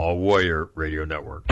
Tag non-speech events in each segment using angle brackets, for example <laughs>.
All Warrior Radio Network.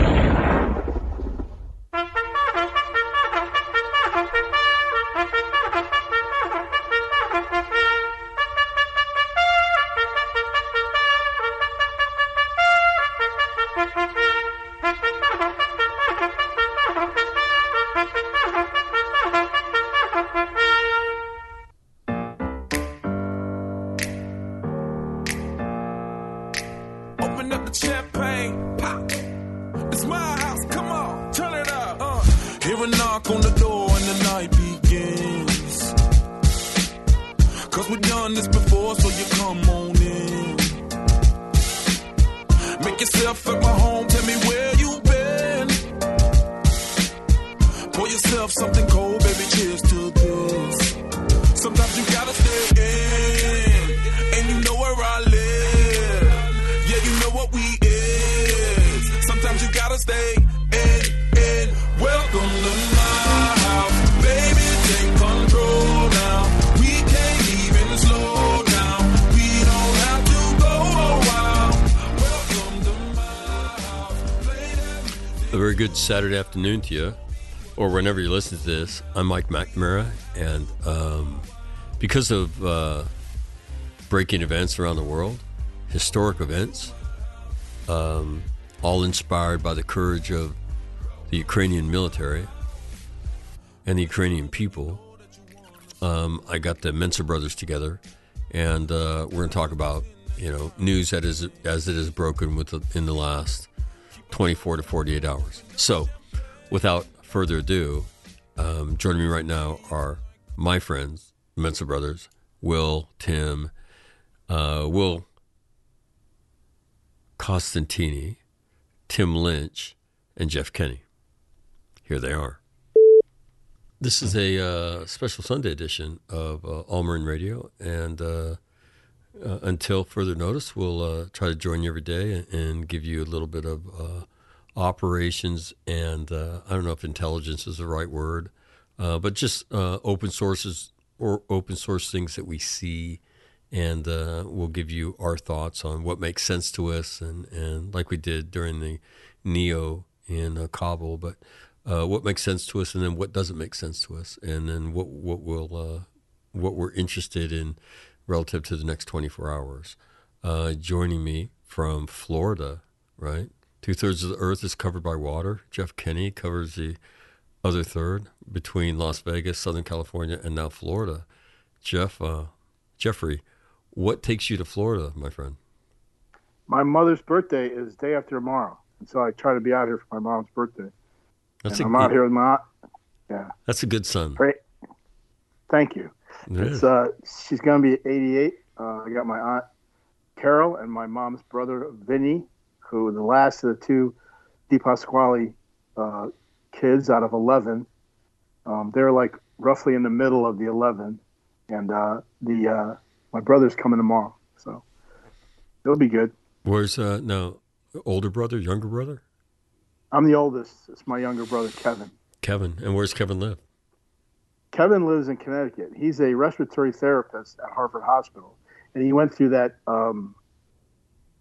Saturday afternoon to you, or whenever you listen to this. I'm Mike McNamara, and um, because of uh, breaking events around the world, historic events, um, all inspired by the courage of the Ukrainian military and the Ukrainian people, um, I got the Mensa brothers together, and uh, we're going to talk about you know news that is as it is broken with in the last 24 to 48 hours. So, without further ado, um, joining me right now are my friends, Mensa brothers, Will, Tim, uh, Will Costantini, Tim Lynch, and Jeff Kenny. Here they are. This is a uh, special Sunday edition of uh, All Marine Radio, and uh, until further notice, we'll uh, try to join you every day and, give you a little bit of uh, operations and uh, I don't know if intelligence is the right word, uh, but just uh, open sources or open source things that we see, and we'll give you our thoughts on what makes sense to us, and, and like we did during the NEO in Kabul, but what makes sense to us, and then what doesn't make sense to us, and then what what will what we're interested in relative to the next 24 hours. Uh, joining me from Florida, right? Two thirds of the earth is covered by water. Jeff Kenny covers the other third between Las Vegas, Southern California, and now Florida. Jeff, uh, Jeffrey, what takes you to Florida, my friend? My mother's birthday is day after tomorrow, and so I try to be out here for my mom's birthday. That's and a I'm out here with my yeah. that's a good son. Great, thank you. It It's uh, she's gonna be 88. Uh, I got my aunt Carol and my mom's brother Vinny, who the last of the two Di Pasquale uh, kids out of 11. Um, they're like roughly in the middle of the 11, and uh, the uh, my brother's coming tomorrow, so it'll be good. Where's uh, no older brother, younger brother, I'm the oldest. It's my younger brother Kevin. Kevin, and where's Kevin live? Kevin lives in Connecticut. He's a respiratory therapist at Hartford Hospital, and he went through that um,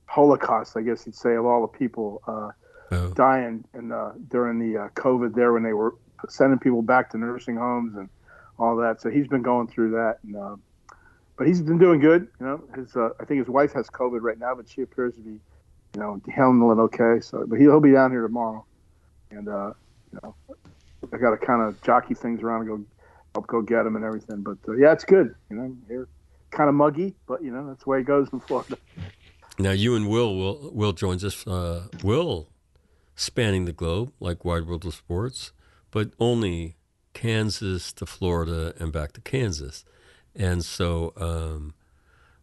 Holocaust, I guess you'd say, of all the people uh, Oh, dying and uh, during the uh, COVID there when they were sending people back to nursing homes and all that. So he's been going through that, and uh, but he's been doing good. You know, his uh, I think his wife has COVID right now, but she appears to be, you know, handling it okay. So, but he'll be down here tomorrow, and uh, you know, I got to kind of jockey things around and go help go get him and everything. But uh, yeah, it's good. You know, here kind of muggy, but you know that's the way it goes in Florida. Now you and Will Will Will joins us. Uh, Will spanning the globe like Wide World of Sports, but only Kansas to Florida and back to Kansas. And so um,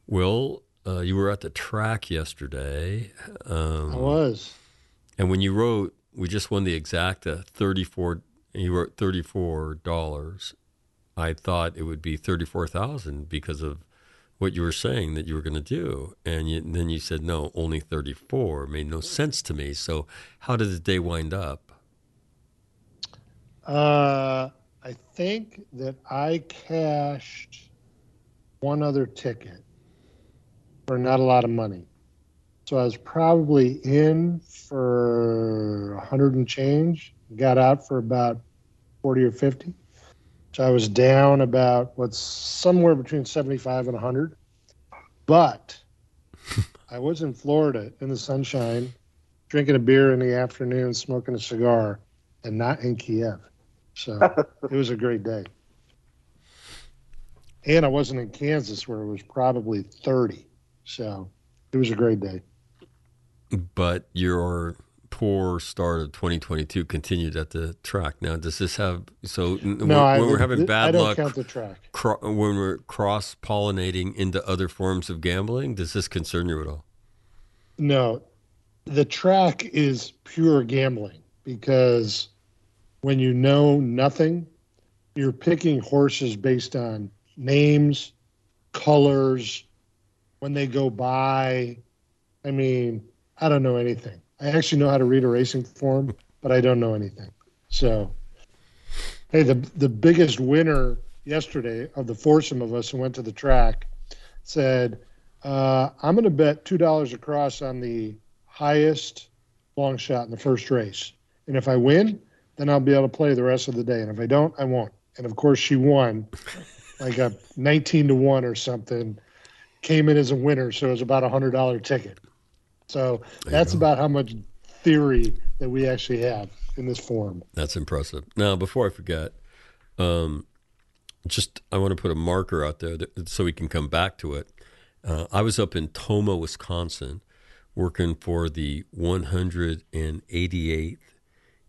Will uh, you were at the track yesterday. Um, I was. And when you wrote, we just won the exacta thirty four. You wrote thirty four dollars. I thought it would be thirty four thousand because of what you were saying that you were going to do, and, you, and then you said no, only thirty four. Made no sense to me. So how did the day wind up? Uh, I think that I cashed one other ticket for not a lot of money. So I was probably in for a hundred and change, got out for about 40 or 50. So I was down about what's somewhere between 75 and 100. But <laughs> I was in Florida in the sunshine, drinking a beer in the afternoon, smoking a cigar, and not in Kiev. So <laughs> it was a great day. And I wasn't in Kansas where it was probably 30. So it was a great day. But your poor start of 2022 continued at the track. Now, does this have so No, when, I, when we're having I bad don't luck count the track. cro- when we're cross pollinating into other forms of gambling? Does this concern you at all? No, the track is pure gambling because when you know nothing, you're picking horses based on names, colors, when they go by. I mean, I don't know anything. I actually know how to read a racing form, but I don't know anything. So, hey, the the biggest winner yesterday of the foursome of us who went to the track said, uh, "I'm going to bet two dollars across on the highest long shot in the first race, and if I win, then I'll be able to play the rest of the day, and if I don't, I won't." And of course, she won, like a 19 to one or something. Came in as a winner, so it was about a hundred dollar ticket. So that's about how much theory that we actually have in this form. That's impressive. Now, before I forget, um, just I want to put a marker out there that, so we can come back to it. Uh, I was up in Tomah, Wisconsin, working for the 188th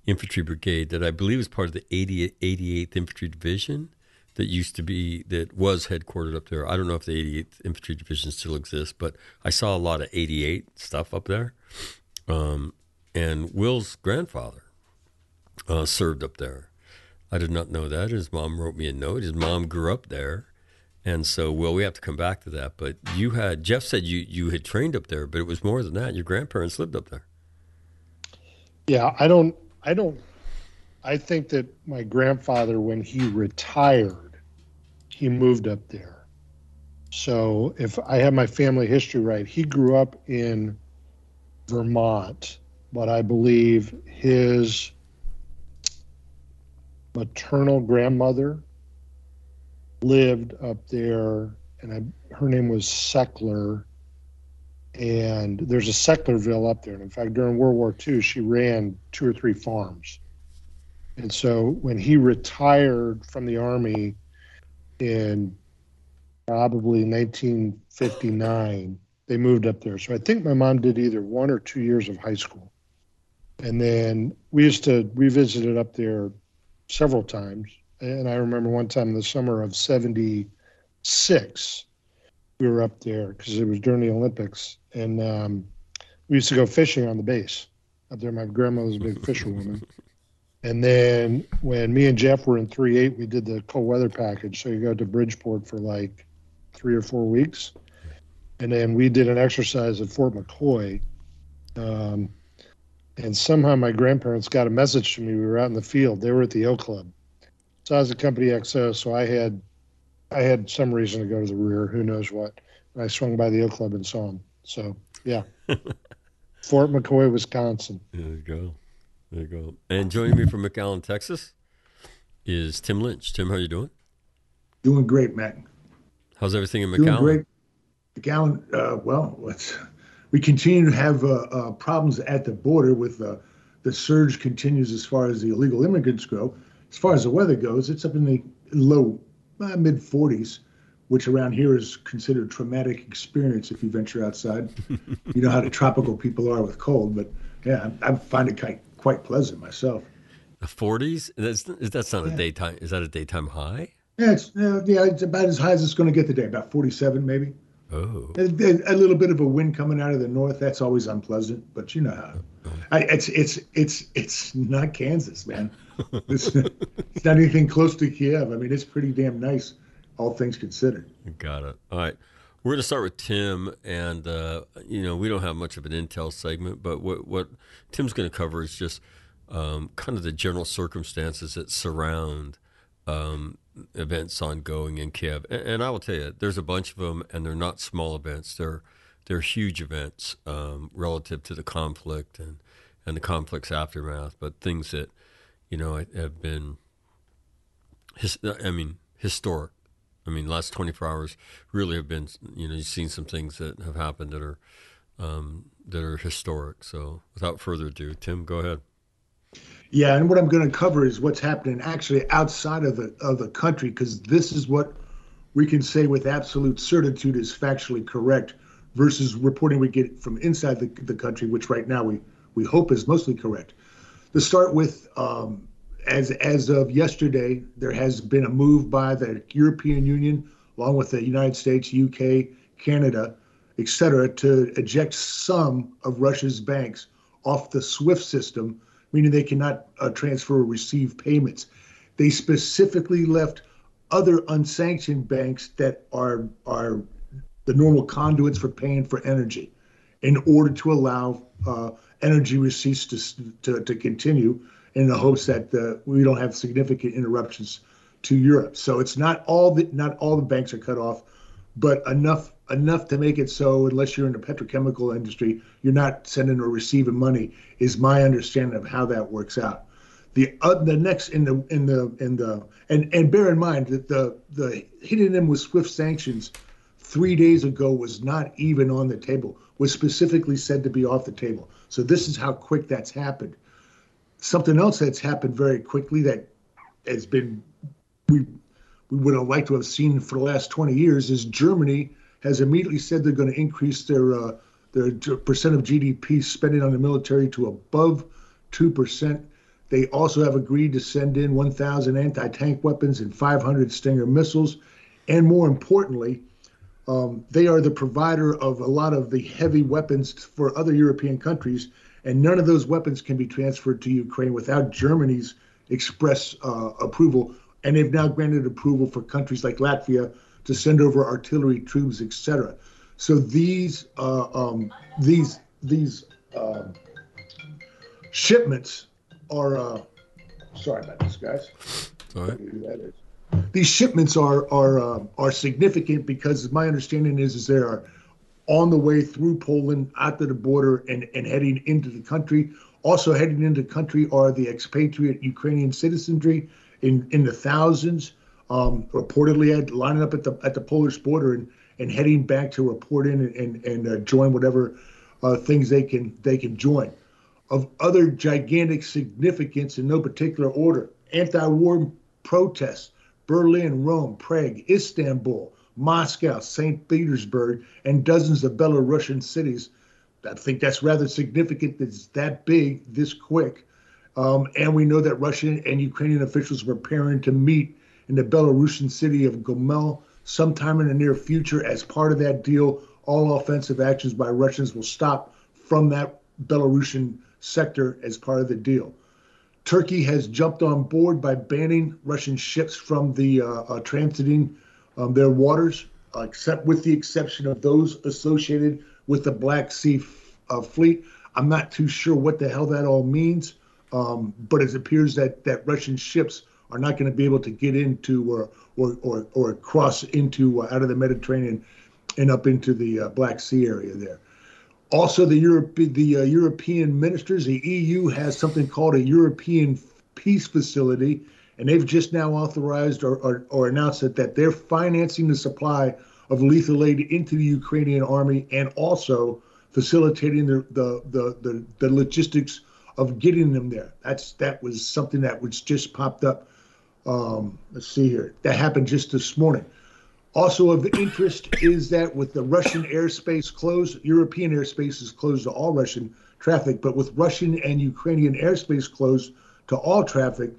Infantry Brigade that I believe is part of the 88th Infantry Division that used to be that was headquartered up there. I don't know if the 88th Infantry Division still exists, but I saw a lot of 88 stuff up there. Um, and Will's grandfather uh, served up there. I did not know that. His mom wrote me a note. His mom grew up there. And so, well, we have to come back to that. But you had, Jeff said you, you had trained up there, but it was more than that. Your grandparents lived up there. Yeah, I don't, I don't, I think that my grandfather, when he retired, he moved up there. So if I have my family history right, he grew up in Vermont, but I believe his maternal grandmother lived up there, and I, her name was Seckler. And there's a Secklerville up there. And in fact, during World War II, she ran two or three farms. And so when he retired from the Army in probably 1959, they moved up there. So I think my mom did either one or two years of high school. And then we used to, revisit it up there several times. And I remember one time in the summer of 76, we were up there because it was during the Olympics. And um, we used to go fishing on the base up there. My grandma was a big fisherwoman. <laughs> And then when me and Jeff were in 3 8, we did the cold weather package. So you go to Bridgeport for like three or four weeks. And then we did an exercise at Fort McCoy. Um, and somehow my grandparents got a message to me. We were out in the field. They were at the O Club. So I was a company XO, so I had I had some reason to go to the rear. Who knows what? And I swung by the O Club and saw him. So yeah, <laughs> Fort McCoy, Wisconsin. There you go. There you go. And joining me from McAllen, Texas, is Tim Lynch. Tim, how you doing? Doing great, Matt. How's everything in Doing McAllen? great. McAllen, uh, well, let's, we continue to have uh, uh, problems at the border with uh, the surge continues as far as the illegal immigrants go. As far as the weather goes, it's up in the low, uh, mid 40s, which around here is considered traumatic experience if you venture outside. <laughs> you know how the tropical people are with cold, but yeah, I, I find it quite, quite pleasant myself. The 40s? That's, not a daytime. Is that a daytime high? Yeah, it's uh, yeah, it's about as high as it's going to get today, about 47 maybe. Oh, A, a- a little bit of a wind coming out of the north. That's always unpleasant, but you know how. I, it's it's it's it's not Kansas, man. It's, it's not anything close to Kiev. I mean, it's pretty damn nice, all things considered. got it. All right. We're going to start with Tim, and uh, you know we don't have much of an intel segment, but what what Tim's going to cover is just um, kind of the general circumstances that surround um, events ongoing in Kiev. And, and I will tell you, there's a bunch of them, and they're not small events. They're they're huge events um, relative to the conflict and and the conflict's aftermath, but things that you know have been, I mean, historic. I mean, last 24 hours really have been, you know, you've seen some things that have happened that are um, that are historic. So, without further ado, Tim, go ahead. Yeah, and what I'm going to cover is what's happening actually outside of the of the country, because this is what we can say with absolute certitude is factually correct, versus reporting we get from inside the, the country, which right now we we hope is mostly correct. To start with, um, as as of yesterday, there has been a move by the European Union, along with the United States, UK, Canada, et cetera, to eject some of Russia's banks off the SWIFT system, meaning they cannot uh, transfer or receive payments. They specifically left other unsanctioned banks that are are the normal conduits for paying for energy, in order to allow uh, energy receipts to, to to continue, in the hopes that uh, we don't have significant interruptions to Europe. So it's not all the not all the banks are cut off, but enough enough to make it so unless you're in the petrochemical industry, you're not sending or receiving money. Is my understanding of how that works out. The uh, the next in the in the in the and and bear in mind that the the hitting them with swift sanctions three days ago was not even on the table. Was specifically said to be off the table. So this is how quick that's happened. Something else that's happened very quickly that has been we we would have liked to have seen for the last 20 years is Germany has immediately said they're going to increase their uh, their percent of GDP spending on the military to above two percent. They also have agreed to send in 1,000 anti-tank weapons and 500 Stinger missiles, and more importantly, um, they are the provider of a lot of the heavy weapons for other European countries, and none of those weapons can be transferred to Ukraine without Germany's express uh, approval. And they've now granted approval for countries like Latvia to send over artillery troops, etc. So these uh, um, these these um, shipments are. Uh, sorry about this, guys. All right. Who that is. These shipments are are uh, are significant because my understanding is is there are on the way through Poland out to the border and, and heading into the country. Also heading into the country are the expatriate Ukrainian citizenry in, in the thousands, um, reportedly at, lining up at the at the Polish border and, and heading back to report in and, and, and uh, join whatever uh, things they can they can join. Of other gigantic significance in no particular order, anti-war protests, Berlin, Rome, Prague, Istanbul, Moscow, St. Petersburg, and dozens of Belarusian cities. I think that's rather significant that it's that big this quick. Um, and we know that Russian and Ukrainian officials are preparing to meet in the Belarusian city of Gomel sometime in the near future. As part of that deal, all offensive actions by Russians will stop from that Belarusian sector as part of the deal. Turkey has jumped on board by banning Russian ships from the uh, uh, transiting um, their waters, uh, except with the exception of those associated with the Black Sea uh, fleet. I'm not too sure what the hell that all means, um, but it appears that that Russian ships are not going to be able to get into or or or, or cross into uh, out of the Mediterranean and up into the uh, Black Sea area there. Also, the Europe, the uh, European ministers, the EU has something called a European Peace Facility, and they've just now authorized or, or, or announced that, that they're financing the supply of lethal aid into the Ukrainian army and also facilitating the the, the, the, the logistics of getting them there. That's that was something that was just popped up. Um, let's see here. That happened just this morning. Also of interest is that with the Russian airspace closed, European airspace is closed to all Russian traffic, but with Russian and Ukrainian airspace closed to all traffic,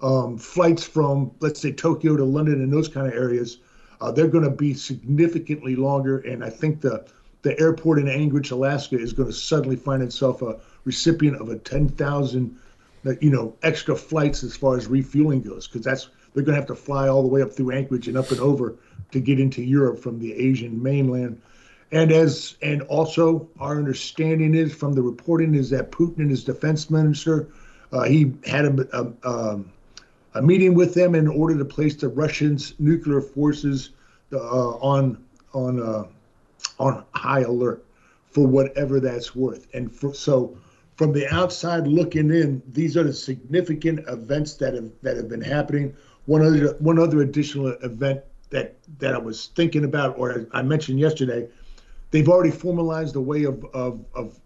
um, flights from, let's say, Tokyo to London and those kind of areas Uh, they're going to be significantly longer, and I think the the airport in Anchorage, Alaska, is going to suddenly find itself a recipient of a 10,000, uh, you know, extra flights as far as refueling goes, because that's they're going to have to fly all the way up through Anchorage and up and over to get into Europe from the Asian mainland. And as and also our understanding is from the reporting is that Putin and his defense minister, uh, he had a, a, um, a, meeting with them in order to place the Russians' nuclear forces uh, on on uh, on high alert for whatever that's worth. And for, so, from the outside looking in, these are the significant events that have that have been happening. One other one other additional event that that I was thinking about, or I mentioned yesterday, they've already formalized a way of of, of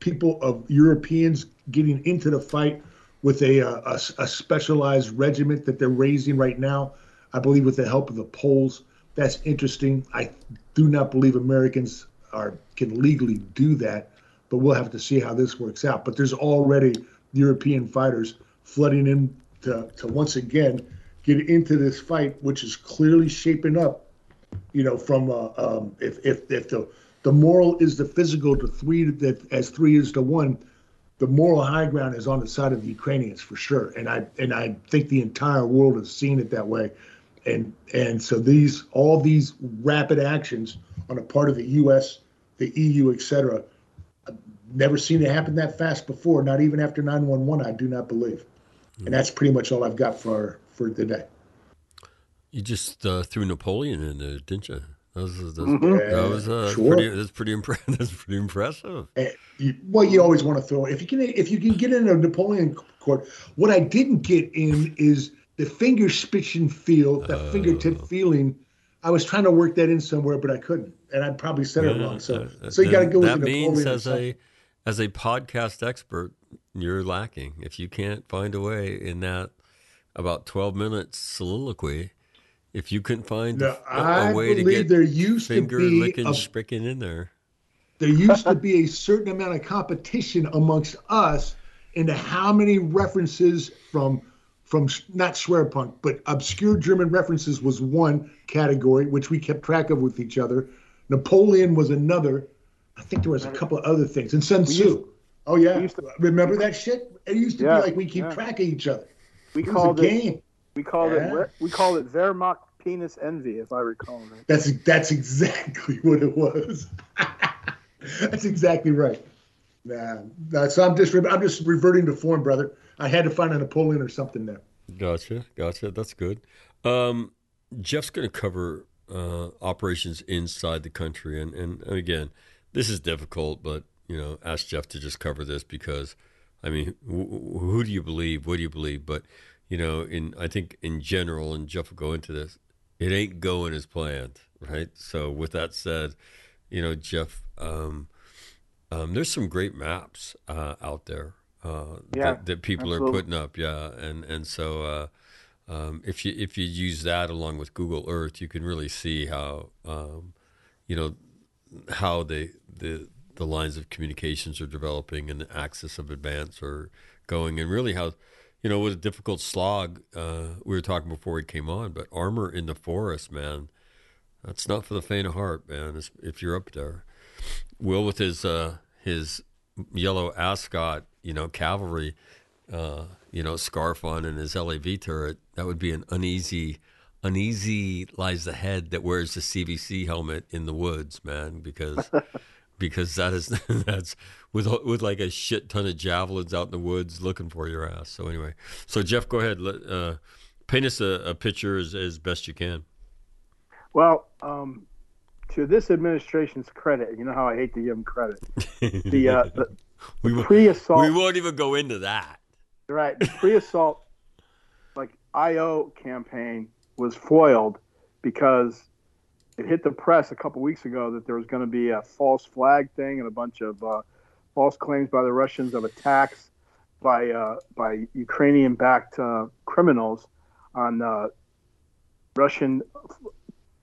people of Europeans getting into the fight with a, a, a specialized regiment that they're raising right now. I believe with the help of the Poles. That's interesting. I do not believe Americans are can legally do that, but we'll have to see how this works out. But there's already European fighters flooding in to, to once again get into this fight, which is clearly shaping up. You know, from uh, um, if if if the the moral is the physical to three that as three is to one, the moral high ground is on the side of the Ukrainians for sure. And I and I think the entire world has seen it that way and and so these all these rapid actions on a part of the U.S., the EU, etc. Never seen it happen that fast before. Not even after 911, I do not believe. And that's pretty much all I've got for for today. You just uh, threw Napoleon in there, didn't you? That was, that mm-hmm. that was uh, sure. pretty. That's pretty impressive. <laughs> That's pretty impressive. You, well, you always want to throw if you can. If you can get in a Napoleon court, what I didn't get in is the fingerspitzen feel, the uh, fingertip feeling. I was trying to work that in somewhere, but I couldn't, and I probably said yeah, it wrong. So, uh, so you got to go with that means as a as a podcast expert, you're lacking if you can't find a way in that about twelve minutes soliloquy. If you couldn't find now, a, a way to get there used finger to be licking, a, spricking in there, there used to <laughs> be a certain amount of competition amongst us into how many references from from not Schwerpunkt, but obscure German references was one category, which we kept track of with each other. Napoleon was another. I think there was a couple of other things. And Sun Tzu. oh yeah, to, remember that shit? It used to yeah, be like we keep yeah. track of each other. We it called it game. We called yeah. it we called it Wehrmacht penis envy, if I recall. Right. That's that's exactly <laughs> what it was. <laughs> that's exactly right. Nah, nah, so I'm just I'm just reverting to form, brother. I had to find a Napoleon or something there. Gotcha, gotcha. That's good. Um, Jeff's going to cover uh, operations inside the country, and, and again, this is difficult, but you know, ask Jeff to just cover this because, I mean, wh- who do you believe? What do you believe? But you know, in I think in general, and Jeff will go into this, it ain't going as planned, right? So with that said, you know, Jeff, um, um, there's some great maps uh, out there uh, yeah, that, that, people absolutely. are putting up. Yeah, and and so uh, um, if you if you use that along with Google Earth, you can really see how um, you know how the the the lines of communications are developing and the axis of advance are going, and really how you know what a difficult slog uh, we were talking before we came on, but armor in the forest, man. That's not for the faint of heart, man. If you're up there, Will with his uh, his yellow ascot you know, cavalry, uh, you know, scarf on and his LAV turret, that would be an uneasy, uneasy lies the head that wears the CVC helmet in the woods, man, because <laughs> because that is <laughs> that's with with like a shit ton of javelins out in the woods looking for your ass. So anyway, so Jeff, go ahead, let, uh, paint us a, a picture as, as best you can. Well, um, to this administration's credit, you know how I hate to give them credit. <laughs> The uh, the, we, pre-assault. We won't even go into that. Right, the pre-assault, like IO campaign was foiled because it hit the press a couple weeks ago that there was going to be a false flag thing and a bunch of uh, false claims by the Russians of attacks by uh, by Ukrainian-backed uh, criminals on uh, Russian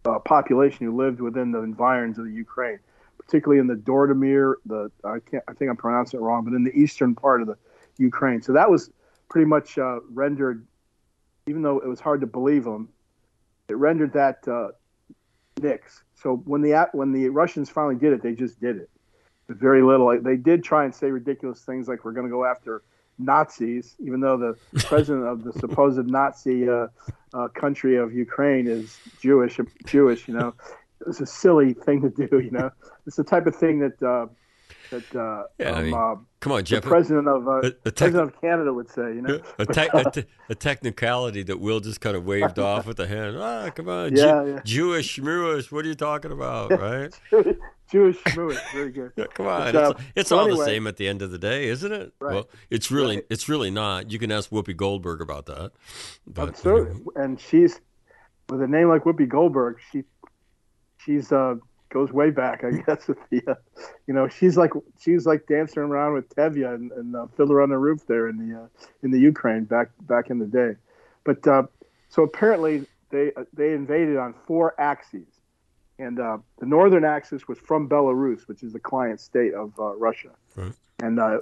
uh, population who lived within the environs of the Ukraine particularly in the Dordomir, the I can't I think I'm pronouncing it wrong, but in the eastern part of the Ukraine. So that was pretty much uh, rendered, even though it was hard to believe them, it rendered that nix. So when the when the Russians finally did it, they just did it with very little. They did try and say ridiculous things like we're going to go after Nazis, even though the <laughs> president of the supposed Nazi uh, uh, country of Ukraine is Jewish. Jewish, you know, it's a silly thing to do. You know, it's the type of thing that uh, that uh, Yeah, I um, mean, uh, Come on, the president of uh, a tech- president of Canada would say. You know, a, te- a, te- a technicality that Will just kind of waved off with the hand. Ah, come on, Yeah, Ju- yeah. Jewish, Shmooish, what are you talking about, right? <laughs> Jewish schmooish, very good. Yeah, come on, But, uh, it's, it's so all the same at the end of the day, isn't it? Right. Well, it's really, Right. it's really not. You can ask Whoopi Goldberg about that. But Absolutely. anyway. And she's with a name like Whoopi Goldberg. She she's uh goes way back, I guess. With the, uh, you know, she's like she's like dancing around with Tevye and, and uh, Fiddler on the Roof there in the uh, in the Ukraine back back in the day. But uh, so apparently they uh, they invaded on four axes, and uh, the northern axis was from Belarus, which is the client state of uh, Russia, Right. and uh,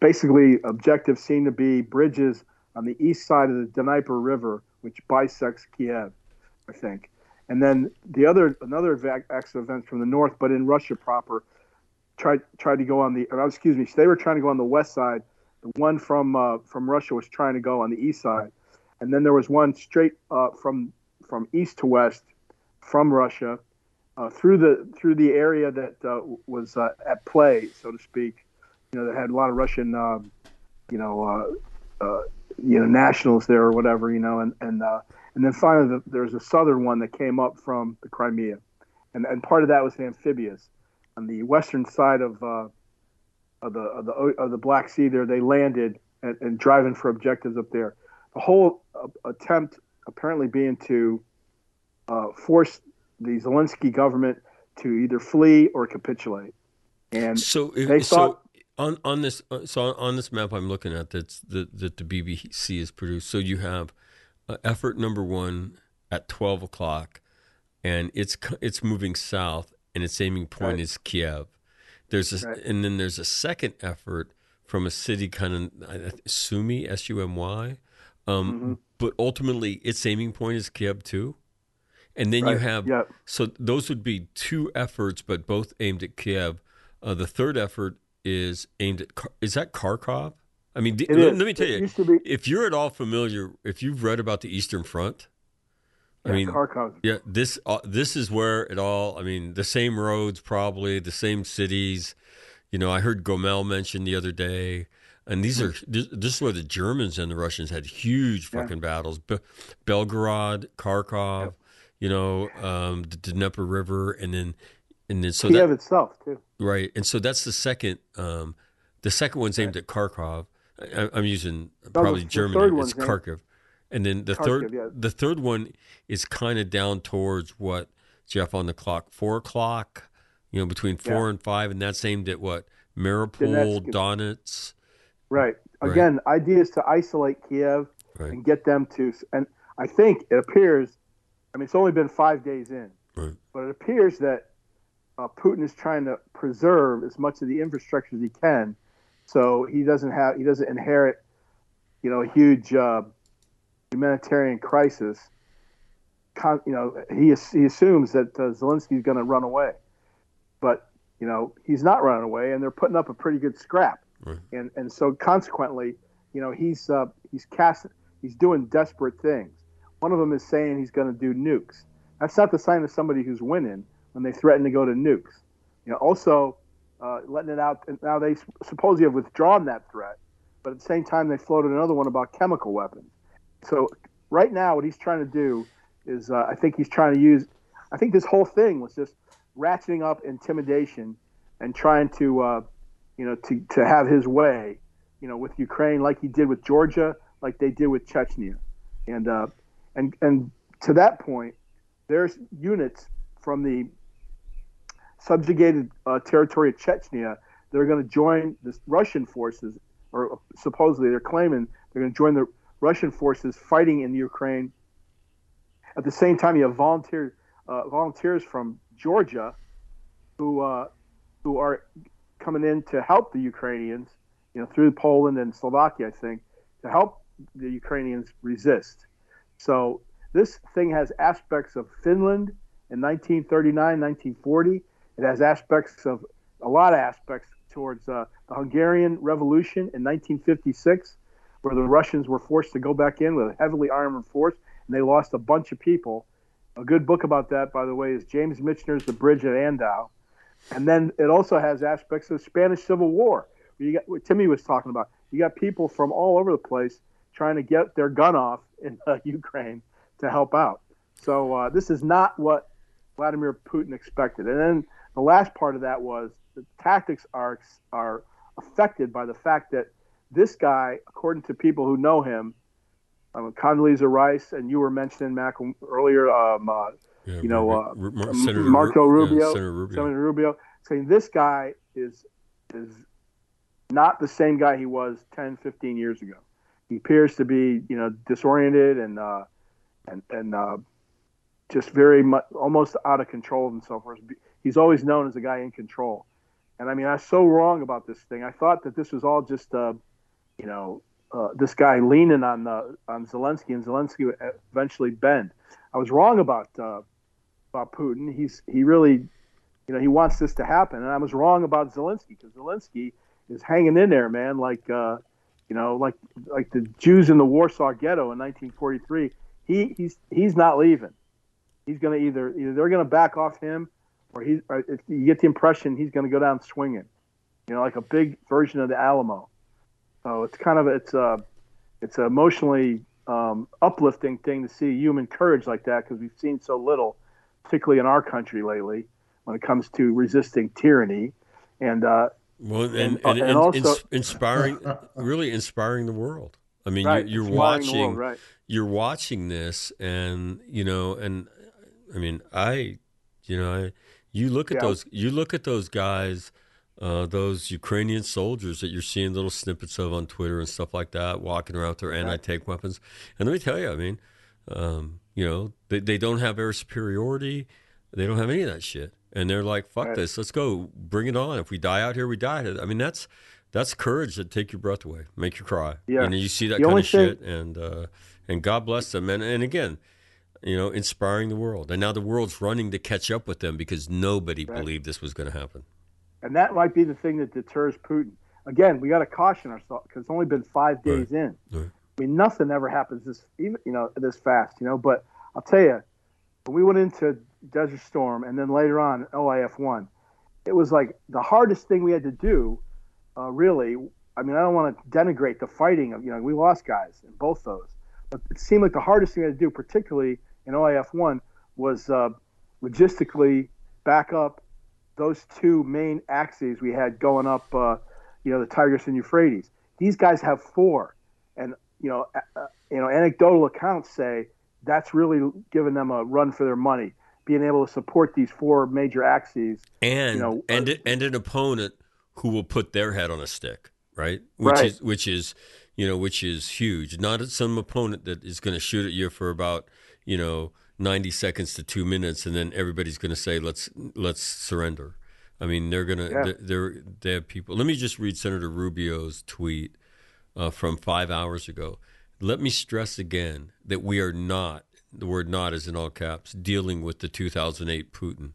basically objectives seem to be bridges on the east side of the Dnieper River, which bisects Kiev, I think. And then the other another axis of events from the north, but in Russia proper, tried tried to go on the. Or, excuse me, they were trying to go on the west side. The one from uh, from Russia was trying to go on the east side, and then there was one straight uh, from from east to west from Russia uh, through the through the area that uh, was uh, at play, so to speak. You know, that had a lot of Russian, um, you know, uh, you know, nationals there or whatever. You know, and and uh, and then finally the, there's a southern one that came up from the Crimea, and and part of that was amphibious. On the western side of uh, of the of the of the Black Sea, there they landed and, and driving for objectives up there. The whole uh, attempt apparently being to uh, force the Zelensky government to either flee or capitulate. And So, They so thought- on on this, uh, so on, this map I'm looking at that's that that the BBC has produced. So you have uh, effort number one at 12 o'clock, and it's it's moving south, and its aiming point Right. is Kiev. There's a, Right. and then there's a second effort from a city kind of Sumy S U M Y, um, Mm-hmm. but ultimately its aiming point is Kiev too. And then you have Yeah. so those would be two efforts, but both aimed at Kiev. Uh, the third effort is aimed at is that Kharkov? I mean, let, let me tell It you, be- if you're at all familiar, if you've read about the Eastern Front, I mean, Kharkov. yeah, this uh, this is where it all. I mean, the same roads, probably the same cities. You know, I heard Gomel mentioned the other day, and these are this, this is where the Germans and the Russians had huge Yeah. fucking battles. Be- Belgorod, Kharkov, you know, um, the Dnieper River, and then and then so Kiev that itself too. right, and so that's the second. Um, the second one's aimed at Kharkov. I, I'm using probably German. It's Kharkov, and then the Kharkiv, third yeah. the third one is kind of down towards what Jeff on the clock, four o'clock. You know, between four Yeah. and five, and that's aimed at what Mariupol, Donetsk. Right. Right. Again, idea is to isolate Kiev Right. and get them to. And I think it appears. I mean, it's only been five days in, Right. but it appears that uh, Putin is trying to preserve as much of the infrastructure as he can, so he doesn't have he doesn't inherit, you know, a huge uh, humanitarian crisis. Con, you know, he he assumes that uh, Zelensky's going to run away, but you know he's not running away, and they're putting up a pretty good scrap, Right. and and so consequently, you know, he's uh, he's cast he's doing desperate things. One of them is saying he's going to do nukes. That's not the sign of somebody who's winning when they threatened to go to nukes. You know, also uh, letting it out. Now they supposedly have withdrawn that threat, but at the same time they floated another one about chemical weapons. So right now, what he's trying to do is, uh, I think he's trying to use. I think this whole thing was just ratcheting up intimidation and trying to, uh, you know, to to have his way, you know, with Ukraine, like he did with Georgia, like they did with Chechnya, and uh, and and to that point, there's units from the subjugated uh, territory of Chechnya they're going to join the Russian forces, or supposedly they're claiming they're going to join the Russian forces fighting in Ukraine. At the same time, you have volunteers uh, volunteers from Georgia who uh, who are coming in to help the Ukrainians, you know, through Poland and Slovakia, I think, to help the Ukrainians resist. So this thing has aspects of Finland in 1939, 1940. It has aspects of a lot of aspects towards uh, the Hungarian Revolution in 1956, where the Russians were forced to go back in with a heavily armored force, and they lost a bunch of people. A good book about that, by the way, is James Michener's The Bridge at Andau. And then it also has aspects of the Spanish Civil War. You got what Timmy was talking about. You got people from all over the place trying to get their gun off in uh, <laughs> Ukraine to help out. So uh, this is not what Vladimir Putin expected. And then the last part of that was the tactics are are affected by the fact that this guy, according to people who know him, um, Condoleezza Rice, and you were mentioning Mac earlier, um, uh, Yeah, you know, uh, Ru- Senator Marco Ru- yeah, Rubio, Senator Rubio. Senator Rubio, saying this guy is is not the same guy he was 10, 15 years ago. He appears to be, you know, disoriented and uh, and and uh, just very much almost out of control of himself. He's always known as a guy in control. And I mean, I was so wrong about this thing. I thought that this was all just, uh, you know, uh, this guy leaning on the on Zelensky, and Zelensky would eventually bend. I was wrong about uh, about Putin. He's he really, you know, he wants this to happen, and I was wrong about Zelensky because Zelensky is hanging in there, man. Like, uh, you know, like like the Jews in the Warsaw Ghetto in 1943. He he's he's not leaving. He's going to either either they're going to back off him, or he if you get the impression he's going to go down swinging. You know, like a big version of the Alamo. So it's kind of it's a it's an emotionally um, uplifting thing to see human courage like that because we've seen so little, particularly in our country lately, when it comes to resisting tyranny. And uh, Well, and, And- and, and, and also- inspiring, really inspiring the world. I mean, right, you're, you're watching, world, right? you're watching this, and you know, and I mean, I, you know, I, you look at Yeah. those, you look at those guys, uh, those Ukrainian soldiers that you're seeing little snippets of on Twitter and stuff like that, walking around with their anti-tank weapons, and let me tell you, I mean, um, you know, they, they don't have air superiority, they don't have any of that shit, and they're like, "Fuck Right. this, let's go, bring it on. If we die out here, we die." I mean, that's that's courage that take your breath away, make you cry. Yeah. You know, you see that The kind of thing- shit, and uh, and God bless them. And and again, you know, inspiring the world. And now the world's running to catch up with them because nobody Right. believed this was going to happen. And that might be the thing that deters Putin. Again, we got to caution ourselves because it's only been five days in. Right. I mean, nothing ever happens this even you know this fast, you know. But I'll tell you, when we went into Desert Storm and then later on OIF one, it was like the hardest thing we had to do. Uh, really, I mean, I don't want to denigrate the fighting of you know we lost guys in both those, but it seemed like the hardest thing we had to do, particularly in OIF one, was uh, logistically back up those two main axes we had going up, uh, you know, the Tigris and Euphrates. These guys have four, and you know, uh, uh, you know, anecdotal accounts say that's really giving them a run for their money, being able to support these four major axes. And You know, and uh, and an opponent who will put their head on a stick, right? Which Right. is which is you know which is huge. Not some opponent that is going to shoot at you for about you know ninety seconds to two minutes, and then everybody's going to say let's let's surrender. I mean, they're gonna Yeah. they're, they're have people. Let me just read Senator Rubio's tweet uh, from five hours ago. Let me stress again that we are not the word "not" is in all caps dealing with the 2008 Putin.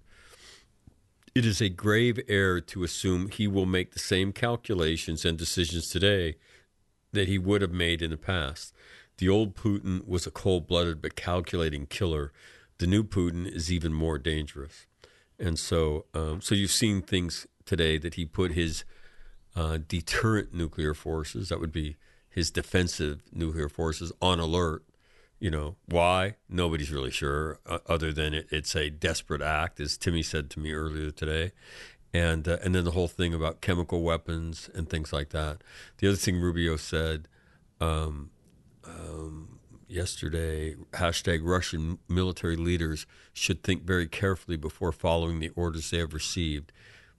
It is a grave error to assume he will make the same calculations and decisions today that he would have made in the past. The old Putin was a cold blooded but calculating killer. The new Putin is even more dangerous. And so, um, so you've seen things today that he put his uh, deterrent nuclear forces, that would be his defensive nuclear forces, on alert. You know why? Nobody's really sure, uh, other than it, it's a desperate act, as Timmy said to me earlier today, and uh, and then the whole thing about chemical weapons and things like that. The other thing Rubio said um, um, yesterday: hashtag Russian military leaders should think very carefully before following the orders they have received.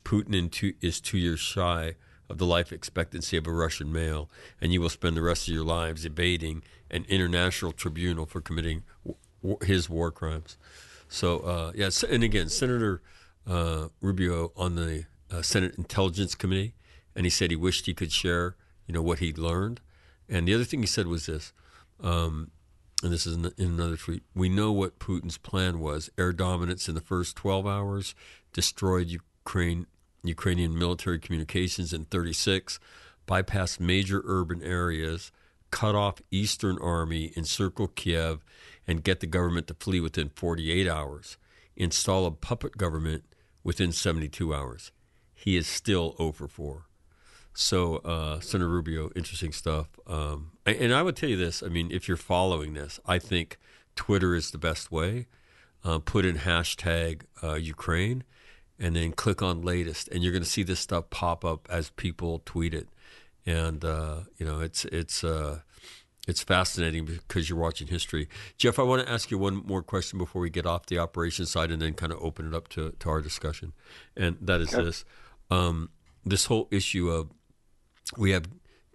Putin in two, is two years shy of the life expectancy of a Russian male, and you will spend the rest of your lives evading an international tribunal for committing w- his war crimes. So, uh, yes, and again, Senator uh, Rubio on the uh, Senate Intelligence Committee, and he said he wished he could share, you know, what he'd learned. And the other thing he said was this: um, and this is in, another tweet. We know what Putin's plan was: air dominance in the first 12 hours, destroyed Ukraine Ukrainian military communications in 36, bypassed major urban areas, cut off Eastern Army, encircle Kiev, and get the government to flee within 48 hours. Install a puppet government within 72 hours. He is still over for. So, uh, Senator Rubio, interesting stuff. Um, and I would tell you this I mean, if you're following this, I think Twitter is the best way. Uh, put in hashtag uh, Ukraine and then click on latest, and you're going to see this stuff pop up as people tweet it. And, uh, you know, it's, it's, uh, it's fascinating because you're watching history. Jeff, I want to ask you one more question before we get off the operations side and then kind of open it up to, to our discussion. And that is okay. this um, this whole issue of we have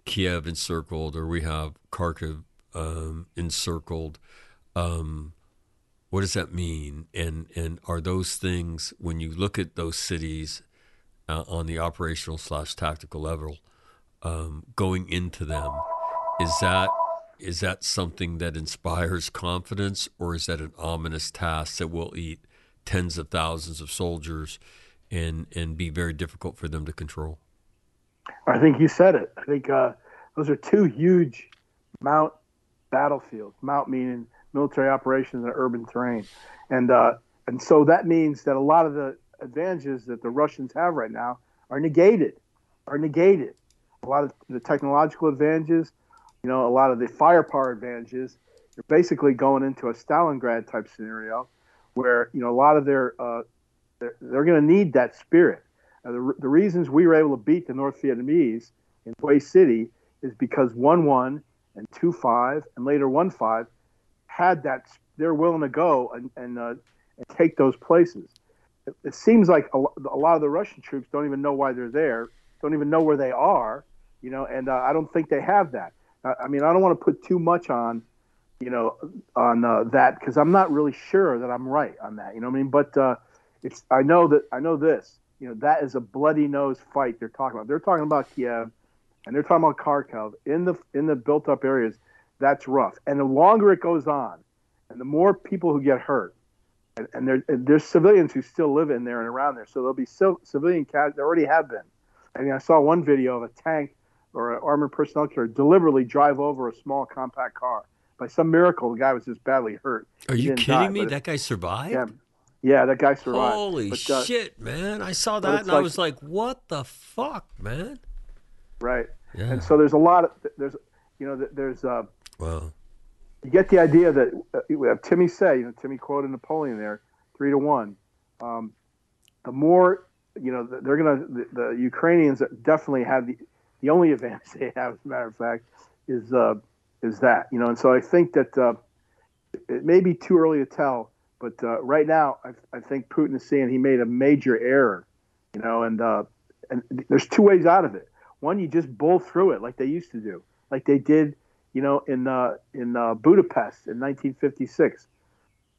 Kiev encircled or we have Kharkiv um, encircled. Um, what does that mean? And and are those things when you look at those cities uh, on the operational slash tactical level, um, going into them, is that is that something that inspires confidence, or is that an ominous task that will eat tens of thousands of soldiers and and be very difficult for them to control? I think you said it. I think uh, those are two huge MOUT battlefields. MOUT meaning military operations in urban terrain, and uh, and so that means that a lot of the advantages that the Russians have right now are negated, are negated. A lot of the technological advantages, you know, a lot of the firepower advantages, you're basically going into a Stalingrad type scenario where, you know, a lot of their, uh, they're, they're going to need that spirit. The, the reasons we were able to beat the North Vietnamese in Hue City is because 1 1 and 2 5 and later 1 5 had that, they're willing to go and, and, uh, and take those places. It, it seems like a, a, lot of the Russian troops don't even know why they're there, don't even know where they are, you know, and uh, I don't think they have that. I mean, I don't want to put too much on, you know, on uh, that because I'm not really sure that I'm right on that. You know what I mean? But uh, it's I know that I know this. You know, that is a bloody nose fight they're talking about. They're talking about Kiev, and they're talking about Kharkov in the in the built up areas. That's rough. And the longer it goes on, and the more people who get hurt, and, and, there, and there's civilians who still live in there and around there. So there'll be civilian casualties. There already have been. I mean, I saw one video of a tank or an armored personnel carrier deliberately drive over a small compact car. By some miracle, the guy was just badly hurt. Are you kidding die, me? That guy survived? Yeah, yeah, that guy survived. Holy but, uh, shit, man! I saw that and like, I was like, "What the fuck, man?" Right. Yeah. And so there's a lot of there's you know there's uh well you get the idea that uh, we have Timmy say you know Timmy quoted Napoleon there three to one. Um, the more you know they're gonna the, the Ukrainians definitely have the the only <laughs> advantage they have, as a matter of fact, is uh, is that you know. And so I think that uh, it may be too early to tell, but uh, right now I, I, think Putin is seeing he made a major error, you know. And uh, and there's two ways out of it. One, you just bull through it like they used to do, like they did, you know, in uh, in uh, Budapest in 1956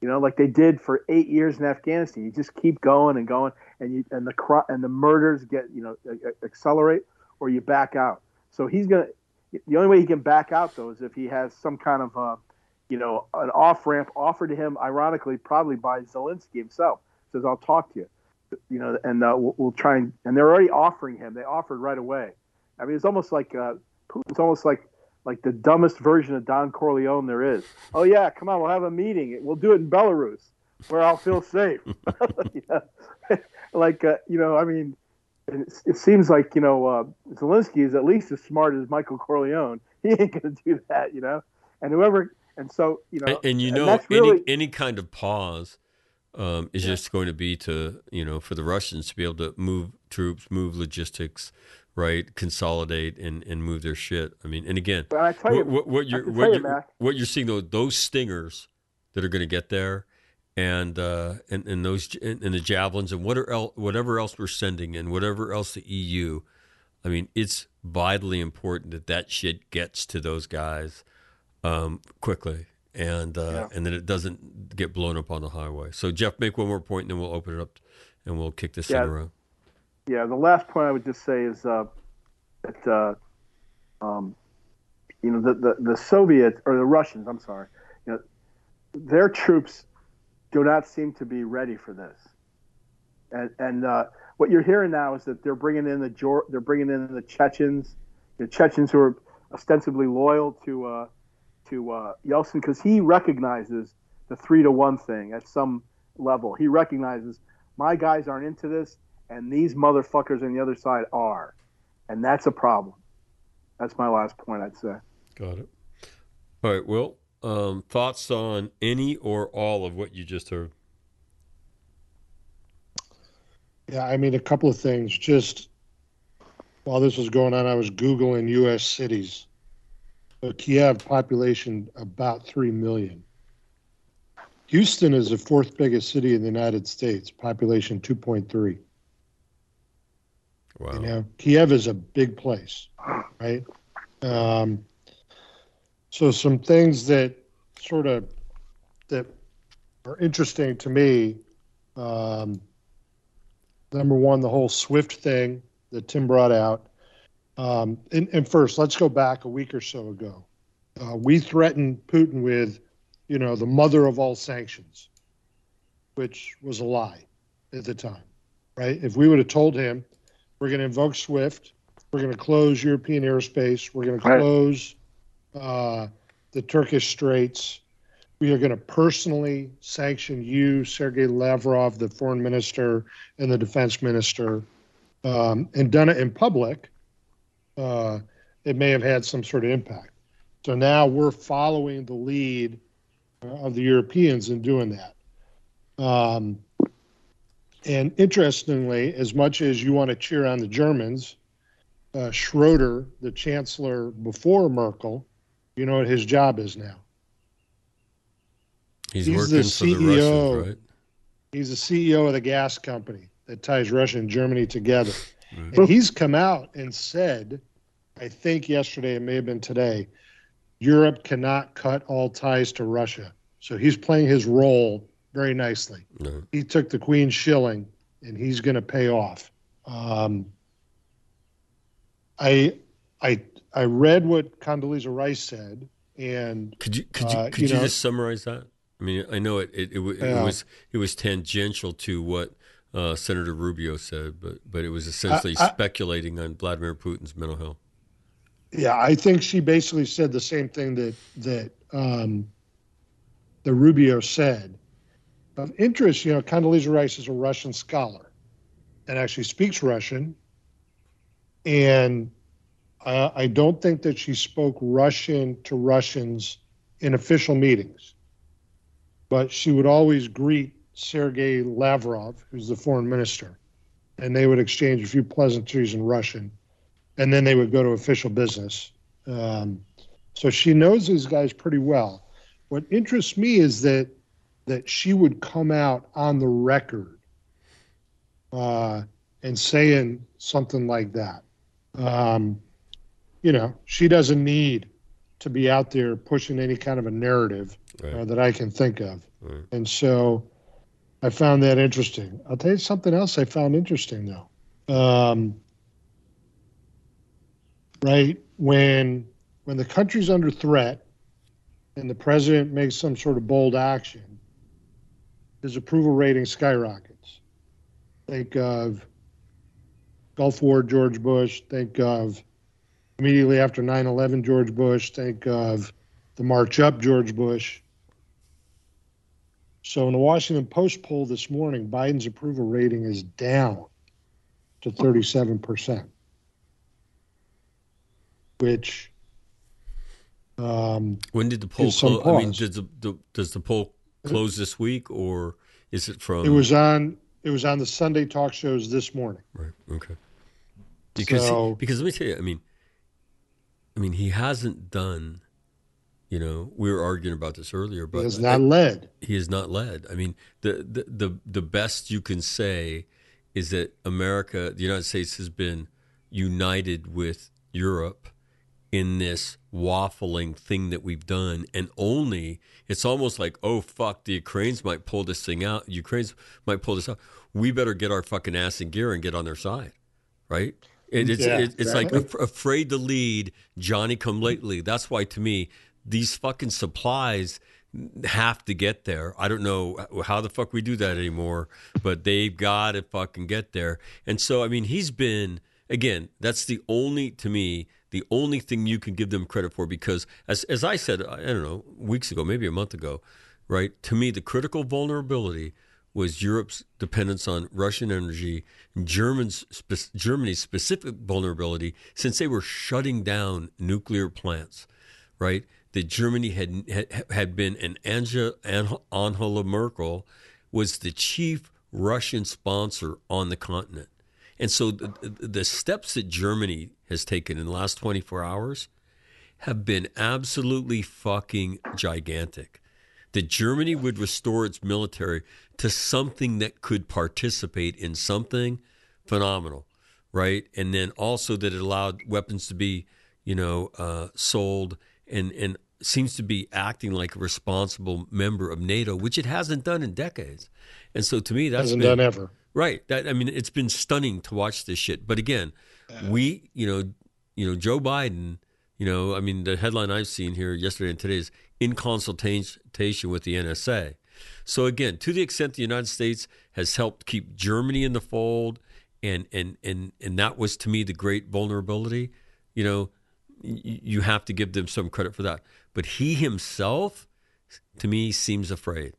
you know, like they did for eight years in Afghanistan. You just keep going and going, and you and the and the murders get you know accelerate or you back out. So he's to, the only way he can back out though is if he has some kind of, uh, you know, an off ramp offered to him, ironically, probably by Zelensky himself. Says, I'll talk to you, you know, and uh, we'll, we'll, try and, and they're already offering him. They offered right away. I mean, it's almost like, uh, Putin's almost like, like the dumbest version of Don Corleone there is. Oh yeah, come on, we'll have a meeting. We'll do it in Belarus, where I'll feel safe. <laughs> <laughs> like uh, you know, I mean, it, it seems like you know uh, Zelensky is at least as smart as Michael Corleone. He ain't going to do that, you know. And whoever, and so you know, and, and you know, really, any any kind of pause um, is yeah. just going to be to you know for the Russians to be able to move troops, move logistics, right, consolidate and, and move their shit. I mean, and again, what, what, what, you're what, you're, what you're seeing though, those stingers that are going to get there and uh, and and those and, and the javelins and whatever else, whatever else we're sending and whatever else the EU. I mean, it's vitally important that that shit gets to those guys um, quickly, and uh, yeah. and then it doesn't get blown up on the highway. So Jeff, make one more point, and then we'll open it up, and we'll kick this yeah. thing around. Yeah, the last point I would just say is uh, that uh, um, you know the, the the Soviets or the Russians, I'm sorry, you know, their troops do not seem to be ready for this. And, and uh, what you're hearing now is that they're bringing in the they're bringing in the Chechens, the Chechens who are ostensibly loyal to uh, to uh, Yeltsin because he recognizes the three to one thing at some level. He recognizes my guys aren't into this, and these motherfuckers on the other side are, and that's a problem. That's my last point. I'd say. Got it. All right. Well, um, thoughts on any or all of what you just heard? Yeah, I mean, a couple of things. Just while this was going on, I was Googling U.S. cities. Kiev population about 3 million. Houston is the fourth biggest city in the United States, population 2.3. Wow. You know, Kiev is a big place, right? Um, so some things that sort of that are interesting to me. Um, number one, the whole SWIFT thing that Tim brought out. Um, and, and first, let's go back a week or so ago. Uh, we threatened Putin with, you know, the mother of all sanctions, which was a lie at the time, right? If we would have told him we're going to invoke SWIFT, we're going to close European airspace, we're going to close uh, the Turkish Straits, we are going to personally sanction you, Sergei Lavrov, the foreign minister, and the defense minister, um, and done it in public, uh, it may have had some sort of impact. So now we're following the lead uh, of the Europeans in doing that. Um, and interestingly, as much as you want to cheer on the Germans, uh, Schroeder, the chancellor before Merkel, you know what his job is now? He's, He's the working for the Russians, right? He's the CEO of the gas company that ties Russia and Germany together. Right. And he's come out and said, I think yesterday, it may have been today, Europe cannot cut all ties to Russia. So he's playing his role very nicely. No. He took the Queen's shilling and he's going to pay off. Um, I, I, I read what Condoleezza Rice said, and Could you could you Uh, could you you, know- just summarize that? I mean, I know it it, it, it Yeah. was it was tangential to what uh, Senator Rubio said, but but it was essentially I- speculating on Vladimir Putin's mental health. Yeah, I think she basically said the same thing that that um, the Rubio said. Of interest, you know, Condoleezza Rice is a Russian scholar and actually speaks Russian, and uh, I don't think that she spoke Russian to Russians in official meetings, but she would always greet Sergei Lavrov, who's the foreign minister, and they would exchange a few pleasantries in Russian and then they would go to official business. Um, so she knows these guys pretty well. What interests me is that that she would come out on the record uh, and saying something like that. Um, you know, she doesn't need to be out there pushing any kind of a narrative Right. uh, that I can think of, Right. and so I found that interesting. I'll tell you something else I found interesting though. Um, right when when the country's under threat and the president makes some sort of bold action his approval rating skyrockets think of gulf war george bush think of immediately after 9-11 george bush think of the march up george bush so in the washington post poll this morning biden's approval rating is down to 37% which um, When did the poll close? I mean, does the, the does the poll close this week, or is it from? it was on it was on the Sunday talk shows this morning. right. Okay. Because So- because let me tell you, I mean, I mean, he hasn't done. You know, we were arguing about this earlier, but he has not led. he is not led. I mean, the, the the the best you can say is that America, the United States, has been united with Europe in this waffling thing that we've done, and only it's almost like, oh fuck, the Ukrainians might pull this thing out. Ukrainians might pull this out. We better get our fucking ass in gear and get on their side, right? It, it's Yeah, it, it's like af- afraid to lead, Johnny come lately. That's why to me these fucking supplies have to get there. I don't know how the fuck we do that anymore, but they've got to fucking get there. And so, I mean, he's been again. That's the only to me the only thing you can give them credit for because as as I said, I don't know weeks ago, maybe a month ago, right? To me, the critical vulnerability was Europe's dependence on Russian energy, German's spe- Germany's specific vulnerability since they were shutting down nuclear plants, right? That Germany had had, had been and Angela, Angela Merkel was the chief Russian sponsor on the continent. And so the, the steps that Germany has taken in the last 24 hours have been absolutely fucking gigantic that Germany would restore its military to something that could participate in something phenomenal, right? And then also that it allowed weapons to be, you know, uh, sold and and seems to be acting like a responsible member of NATO, which it hasn't done in decades. And so to me, that's hasn't been, done ever. Right. That I mean, it's been stunning to watch this shit. But again, we, you know, you know, Joe Biden you know, I mean, the headline I've seen here yesterday and today is in consultation with the NSA. So again, to the extent the United States has helped keep Germany in the fold, and and and and that was to me the great vulnerability. You know, you have to give them some credit for that. But he himself, to me, seems afraid.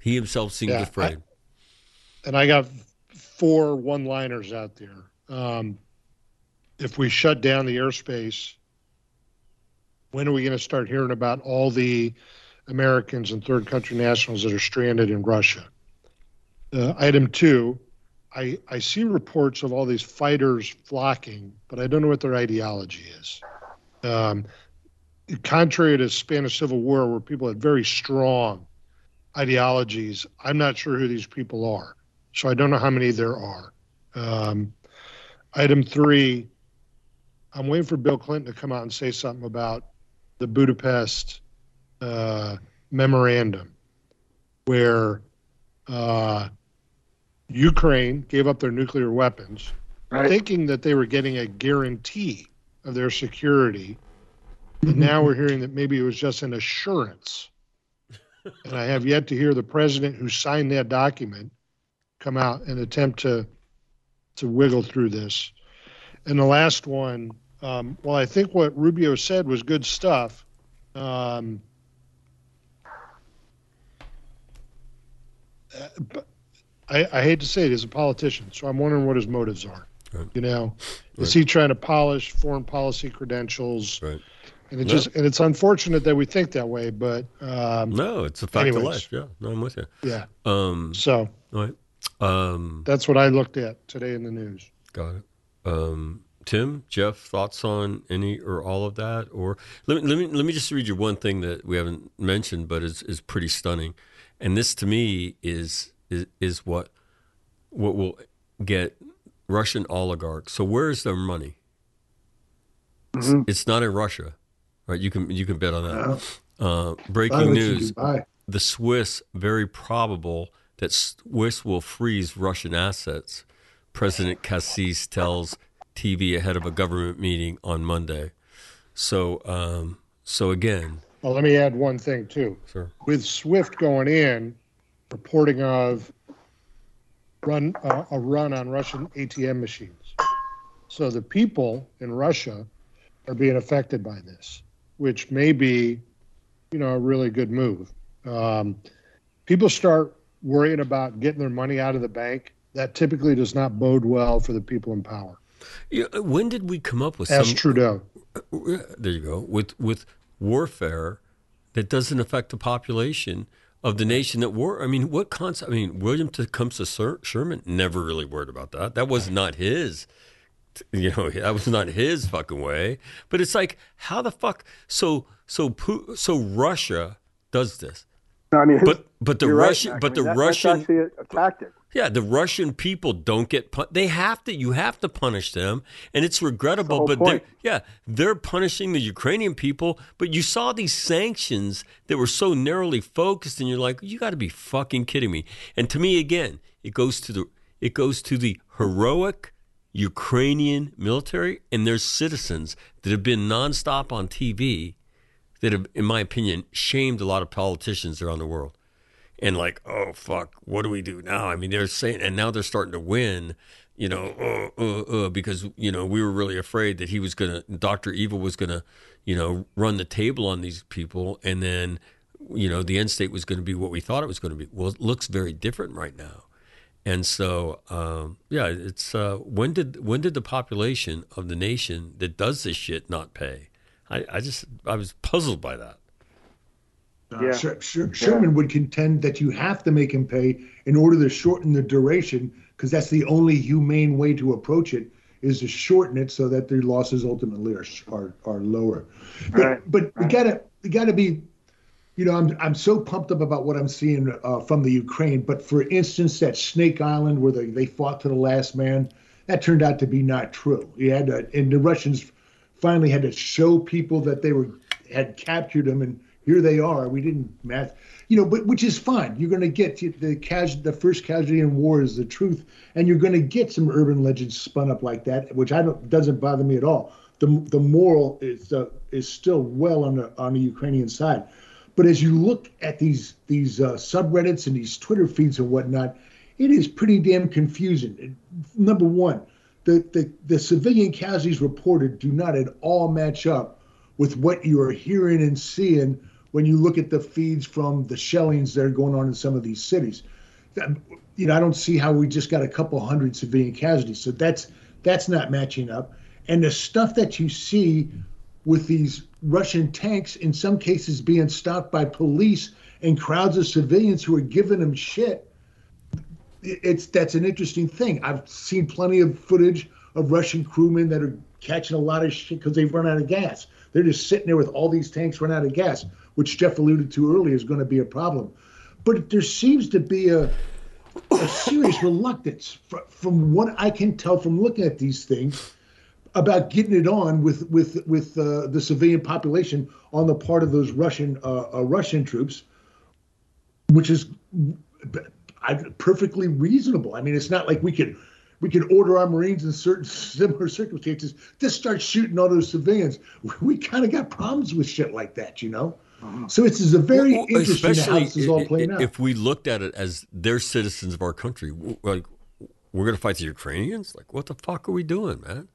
He himself seems yeah, afraid. I, and I got four one-liners out there. Um, if we shut down the airspace when are we going to start hearing about all the Americans and third country nationals that are stranded in Russia? Uh, item two, I, I see reports of all these fighters flocking, but I don't know what their ideology is. Um, contrary to Spanish Civil War, where people had very strong ideologies, I'm not sure who these people are. So I don't know how many there are. Um, item three, I'm waiting for Bill Clinton to come out and say something about the Budapest uh, memorandum, where uh, Ukraine gave up their nuclear weapons, right. thinking that they were getting a guarantee of their security. And now we're hearing that maybe it was just an assurance. and I have yet to hear the president who signed that document come out and attempt to to wiggle through this. And the last one um, well, I think what Rubio said was good stuff. Um, but I, I, hate to say it, as a politician, so I'm wondering what his motives are. Right. You know, right. is he trying to polish foreign policy credentials? Right. And it no. just and it's unfortunate that we think that way, but um, no, it's a fact anyways. of life. Yeah, no, I'm with you. Yeah. Um, so, all right. Um, that's what I looked at today in the news. Got it. Um, Tim, Jeff, thoughts on any or all of that? Or let me let me let me just read you one thing that we haven't mentioned, but is is pretty stunning. And this to me is is, is what what will get Russian oligarchs. So where is their money? Mm-hmm. It's, it's, not in Russia, right? You can you can bet on that. Uh, breaking news: the Swiss very probable that Swiss will freeze Russian assets. President Cassis tells TV ahead of a government meeting on Monday. So, um, so again. Well, let me add one thing too. Sure. With Swift going in, reporting of run uh, a run on Russian ATM machines. So the people in Russia are being affected by this, which may be, you know, a really good move. Um, people start worrying about getting their money out of the bank. That typically does not bode well for the people in power. Yeah, when did we come up with Ask some, Trudeau? There you go. With with warfare that doesn't affect the population of the nation that war. I mean, what concept? I mean, William Tecumseh Sherman never really worried about that. That was not his. You know, <laughs> that was not his fucking way. But it's like, how the fuck? So so so Russia does this. No, I mean, but but the Russian, right, but I mean, the that, Russian a tactic. Yeah, the Russian people don't get pun- they have to you have to punish them and it's regrettable but they're yeah, they're punishing the Ukrainian people, but you saw these sanctions that were so narrowly focused and you're like, you got to be fucking kidding me. And to me again, it goes to the it goes to the heroic Ukrainian military and their citizens that have been nonstop on TV that have, in my opinion, shamed a lot of politicians around the world. And like, oh fuck, what do we do now? I mean, they're saying, and now they're starting to win. You know, uh, uh, uh, because you know we were really afraid that he was gonna, Doctor Evil was gonna, you know, run the table on these people, and then, you know, the end state was going to be what we thought it was going to be. Well, it looks very different right now. And so, um, yeah, it's uh, when did when did the population of the nation that does this shit not pay? I, I just I was puzzled by that. Uh, Yeah. Sher- Sher- Sherman would contend that you have to make him pay in order to shorten the duration, because that's the only humane way to approach it is to shorten it so that their losses ultimately are are, are lower. But Right. but we gotta we gotta be, you know, I'm I'm so pumped up about what I'm seeing uh, from the Ukraine. But for instance, that Snake Island where they, they fought to the last man, that turned out to be not true. You had to, and the Russians finally had to show people that they were had captured them and here they are. We didn't match. You know but which is fine. You're going to get the cas- the first casualty in war is the truth and you're going to get some urban legends spun up like that which i don't doesn't bother me at all. The the moral is uh, is still well on the on the ukrainian side. But as you look at these these uh, subreddits and these twitter feeds and whatnot it is pretty damn confusing. Number one the, the, the civilian casualties reported do not at all match up with what you are hearing and seeing when you look at the feeds from the shellings that are going on in some of these cities. That- You know, I don't see how we just got a couple hundred civilian casualties. So that's that's not matching up. And the stuff that you see with these Russian tanks, in some cases being stopped by police and crowds of civilians who are giving them shit it's that's an interesting thing. I've seen plenty of footage of Russian crewmen that are catching a lot of shit because they've run out of gas. They're just sitting there with all these tanks run out of gas, which Jeff alluded to earlier is going to be a problem. But there seems to be a, a serious reluctance fr- from what I can tell from looking at these things about getting it on with with with uh, the civilian population on the part of those Russian uh, uh, Russian troops, which is perfectly reasonable. I mean, it's not like we could we could order our Marines in certain <laughs> similar circumstances to start shooting all those civilians. We kind of got problems with shit like that, you know. So it's, it's a very Well, interesting how this is all playing i- out. if we looked at it as they're citizens of our country, like we're going to fight the Ukrainians. Like, what the fuck are we doing, man?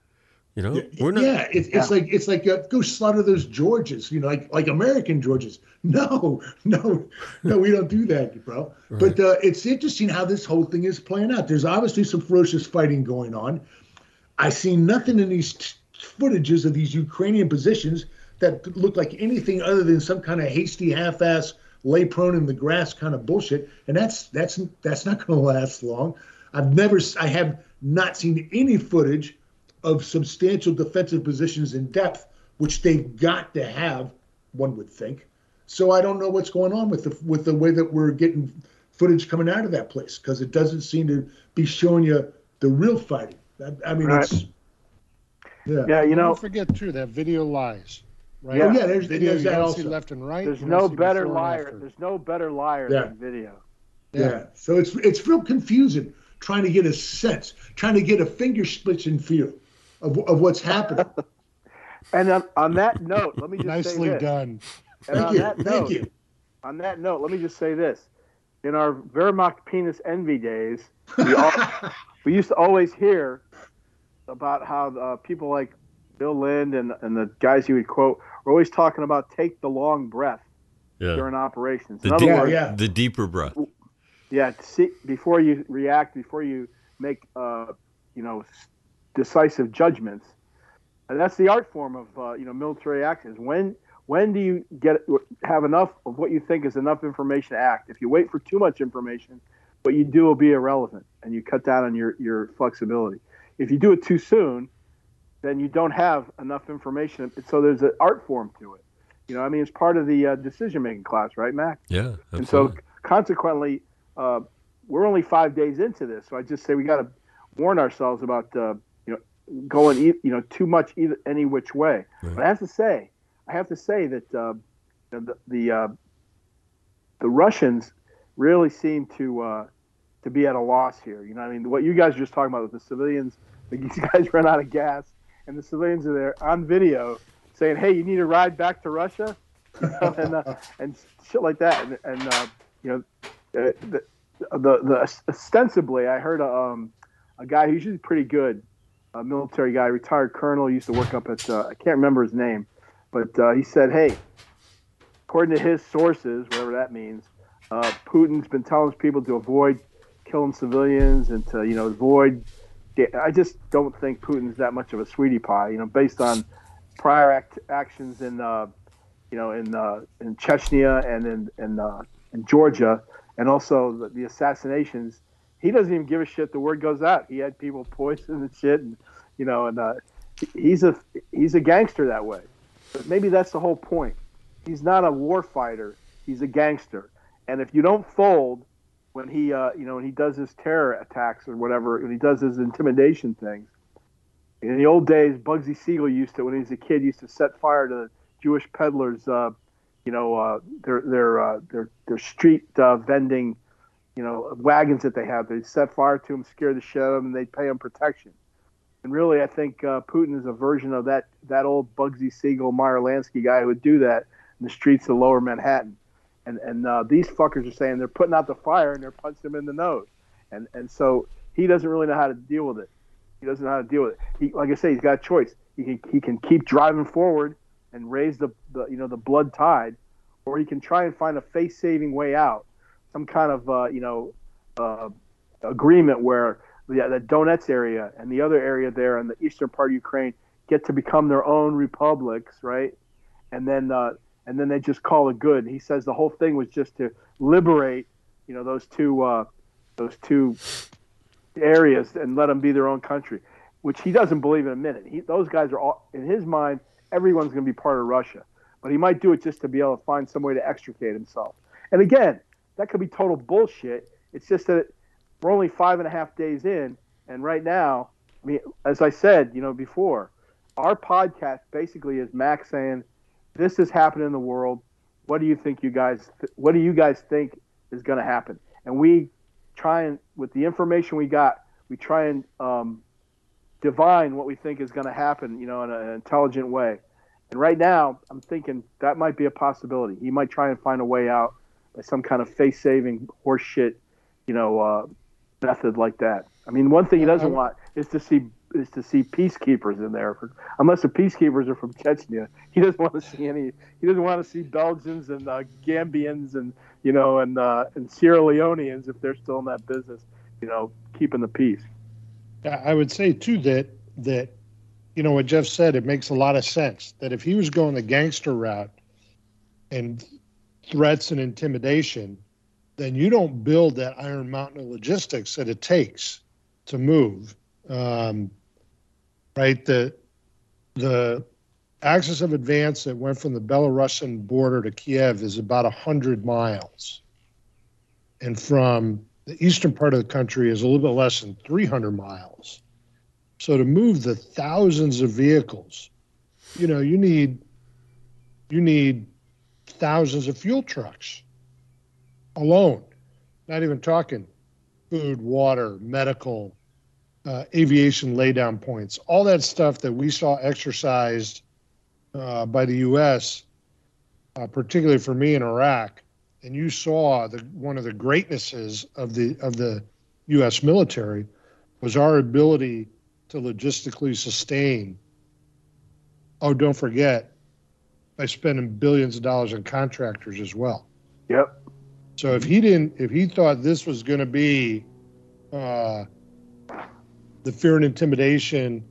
You know, we're not. yeah, it's, it's like it's like uh, go slaughter those Georges, you know, like like American Georges. <laughs> No, no, no, we don't do that, bro. But uh, it's interesting how this whole thing is playing out. There's obviously some ferocious fighting going on. I see nothing in these t- footages of these Ukrainian positions that look like anything other than some kind of hasty, half-ass, lay prone in the grass kind of bullshit. And that's that's that's not going to last long. I've never, s- I have not seen any footage of substantial defensive positions in depth, which they've got to have, one would think. So I don't know what's going on with the with the way that we're getting footage coming out of that place because it doesn't seem to be showing you the real fighting. I, I mean, Right. it's yeah. Yeah, you know, Don't forget too that video lies. Right? Oh, yeah, there's- video there's you that also. see left and right. there's no better liar. There's no better liar Yeah. than video. Yeah. So it's it's real confusing trying to get a sense, trying to get a Fingerspitzengefühl of, of what's happening. <laughs> And on, on that note, let me just Nicely say this. done. And Thank on you. that Thank note, you. on that note, let me just say this: in our Wehrmacht penis envy days, we, all, <laughs> we used to always hear about how uh, people like Bill Lind and and the guys he would quote were always talking about take the long breath Yeah. during operations. In The, other deep- words, yeah. the deeper breath. yeah, see, before you react, before you make, uh, you know, decisive judgments. And that's the art form of, uh, you know, military actions. When when do you get have enough of what you think is enough information to act? If you wait for too much information, what you do will be irrelevant, and you cut down on your your flexibility. If you do it too soon, then you don't have enough information. So there's an art form to it. You know, I mean, it's part of the uh, decision making class, right, Mac? Yeah. And so, consequently, uh, we're only five days into this. So I just say we got to warn ourselves about uh, you know going you know too much either any which way. Right. But I have to say, I have to say that uh, the the, uh, the Russians really seem to uh, to be at a loss here. You know, what I mean, what you guys are just talking about with the civilians, <laughs> these guys run out of gas, and the civilians are there on video saying, "Hey, you need to ride back to Russia." <laughs> and uh, and shit like that. And, and uh, you know, uh, the, the the ostensibly, I heard a, um, a guy who's usually pretty good, a military guy, retired colonel, used to work up at uh, I can't remember his name, but uh, he said, hey, according to his sources, whatever that means, uh, Putin's been telling people to avoid killing civilians and to you know avoid. I just don't think Putin's that much of a sweetie pie. You know, based on prior act, actions in uh, you know in uh, in Chechnya and in in, uh, in Georgia, and also the, the, assassinations. He doesn't even give a shit. The word goes out. He had people poisoned and shit, and you know, and uh, he's a he's a gangster that way. But maybe that's the whole point. He's not a war fighter. He's a gangster. And if you don't fold when he, uh, you know, when he does his terror attacks or whatever, when he does his intimidation things, in the old days, Bugsy Siegel used to, when he was a kid, used to set fire to Jewish peddlers, uh, you know, uh, their their uh, their their street uh, vending, you know, wagons that they have. they'd set fire to them, scare the shit out of them, and they'd pay them protection. And really, I think uh, Putin is a version of that that old Bugsy Siegel, Meyer Lansky guy who would do that in the streets of Lower Manhattan. And and uh, these fuckers are saying they're putting out the fire and they're punching him in the nose. And and so he doesn't really know how to deal with it. He doesn't know how to deal with it. He, like I say, he's got a choice. He can he can keep driving forward and raise the, the you know the blood tide, or he can try and find a face saving way out, some kind of uh, you know uh, agreement where the, the Donetsk area and the other area there in the eastern part of Ukraine get to become their own republics, right? And then uh, and then they just call it good. He says the whole thing was just to liberate, you know, those two uh, those two areas and let them be their own country, which he doesn't believe in a minute. He, those guys are all in his mind. Everyone's going to be part of Russia, but he might do it just to be able to find some way to extricate himself. And again, that could be total bullshit. It's just that we're only five and a half days in, and right now, I mean, as I said, you know, before, our podcast basically is Max saying this is happening in the world. What do you think you guys th- what do you guys think is going to happen? And we try and with the information we got, we try and um, divine what we think is going to happen, you know, in an intelligent way. And right now, I'm thinking that might be a possibility. He might try and find a way out by some kind of face-saving horseshit, you know, uh, method like that. I mean, one thing he doesn't want is to see is to see peacekeepers in there. Unless the peacekeepers are from Chechnya, he doesn't want to see any. He doesn't want to see Belgians and uh, Gambians and you know and uh, and Sierra Leoneans if they're still in that business. You know, keeping the peace. I would say too that that you know what Jeff said. It makes a lot of sense that if he was going the gangster route and threats and intimidation, then you don't build that Iron Mountain of logistics that it takes to move. Um, right? The the axis of advance that went from the Belarusian border to Kiev is about 100 miles. And from the eastern part of the country is a little bit less than 300 miles. So to move the thousands of vehicles, you know, you need you need thousands of fuel trucks alone. Not even talking food, water, medical, uh, aviation laydown points, all that stuff that we saw exercised uh, by the U.S., uh, particularly for me in Iraq, and you saw the one of the greatnesses of the of the U.S. military was our ability to logistically sustain. Oh, don't forget, by spending billions of dollars on contractors as well. Yep. So if he didn't, if he thought this was going to be uh, the fear and intimidation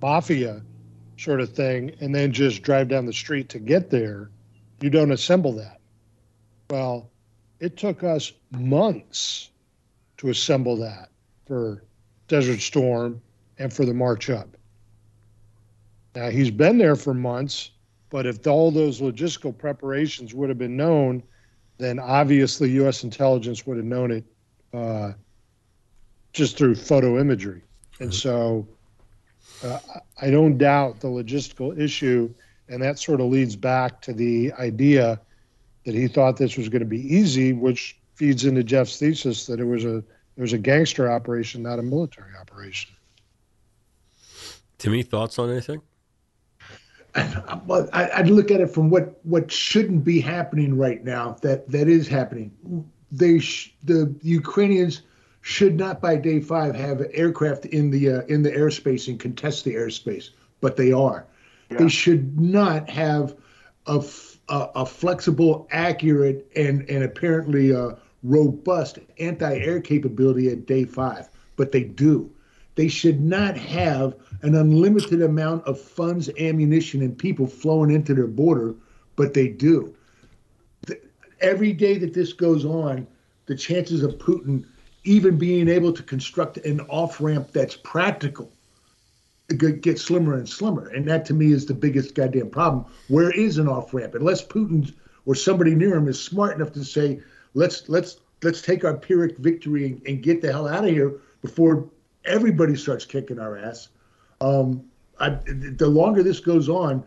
mafia sort of thing and then just drive down the street to get there, you don't assemble that. Well, it took us months to assemble that for Desert Storm and for the march up. Now, he's been there for months, but if all those logistical preparations would have been known, then obviously U.S. intelligence would have known it uh, just through photo imagery. And so uh, I don't doubt the logistical issue, and that sort of leads back to the idea that he thought this was going to be easy, which feeds into Jeff's thesis that it was a it was a gangster operation, not a military operation. Timmy, thoughts on anything? But I, I'd look at it from what what shouldn't be happening right now. That that is happening. They sh- the Ukrainians should not by day five have aircraft in the uh, in the airspace and contest the airspace, but they are. They should not have a, f- a, a flexible, accurate, and and apparently uh, robust anti-air capability at day five, but they do. They should not have an unlimited amount of funds, ammunition, and people flowing into their border, but they do. The- every day that this goes on, the chances of Putin even being able to construct an off ramp that's practical gets slimmer and slimmer. And that to me is the biggest goddamn problem. Where is an off ramp? Unless Putin or somebody near him is smart enough to say, let's let's let's take our Pyrrhic victory and, and get the hell out of here before everybody starts kicking our ass. Um, I, the longer this goes on,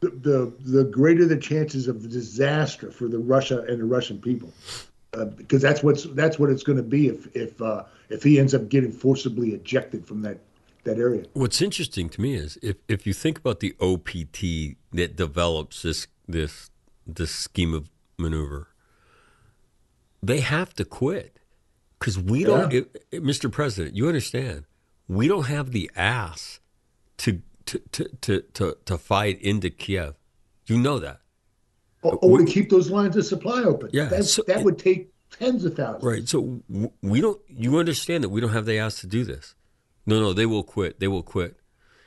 the, the the greater the chances of disaster for the Russia and the Russian people, because that's what's that's what it's going to be if if uh, if he ends up getting forcibly ejected from that that area. What's interesting to me is if, if you think about the OPT that develops this this this scheme of maneuver, they have to quit because we don't. It, it- Mr. President, you understand? We don't have the ass to to to to to, to fight into Kiev. You know that, Or, or oh, to keep those lines of supply open. Yeah, That's, so- that would take tens of thousands. right? So we don't. You understand that we don't have the ass to do this. No, no, they will quit. They will quit.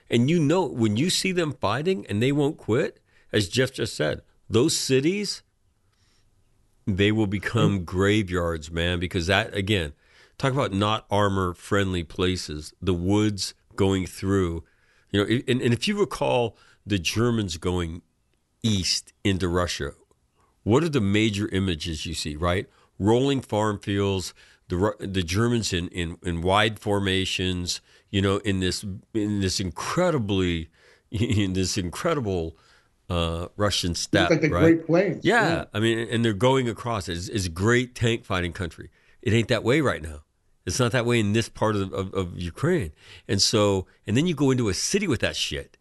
And you know, when you see them fighting and they won't quit, as Jeff just said, those cities, they will become hmm. graveyards, man, because that, again, talk about not armor friendly places, the woods going through, you know, and, and if you recall the Germans going east into Russia, what are the major images you see, right? Rolling farm fields, the the Germans in, in, in wide formations, you know, in this in this incredibly <laughs> in this incredible uh, Russian steppe, like the right? Great Plains. Yeah, I mean, and they're going across. It's, it's great tank fighting country. It ain't that way right now. It's not that way in this part of, of, of Ukraine. And so, and then you go into a city with that shit,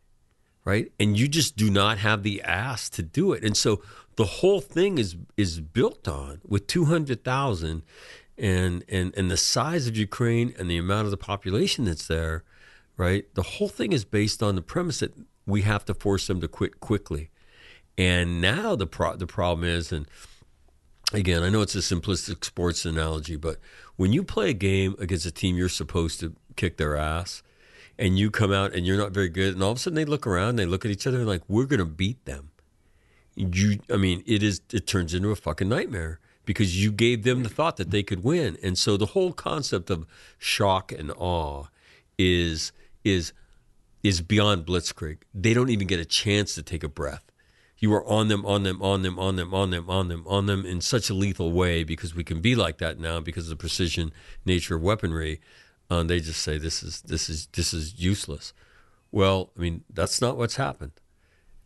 right? And you just do not have the ass to do it. And so the whole thing is is built on with two hundred thousand, and and and the size of Ukraine and the amount of the population that's there, right? The whole thing is based on the premise that we have to force them to quit quickly. And now the pro- the problem is, and again, I know it's a simplistic sports analogy, but when you play a game against a team you're supposed to kick their ass, and you come out and you're not very good, and all of a sudden they look around, they look at each other and like, we're gonna beat them. You, I mean, it is. It turns into a fucking nightmare because you gave them the thought that they could win, and so the whole concept of shock and awe is is is beyond blitzkrieg. They don't even get a chance to take a breath. You are on them, on them, on them, on them, on them, on them, on them in such a lethal way because we can be like that now because of the precision nature of weaponry. Um, they just say this is this is this is useless. Well, I mean that's not what's happened.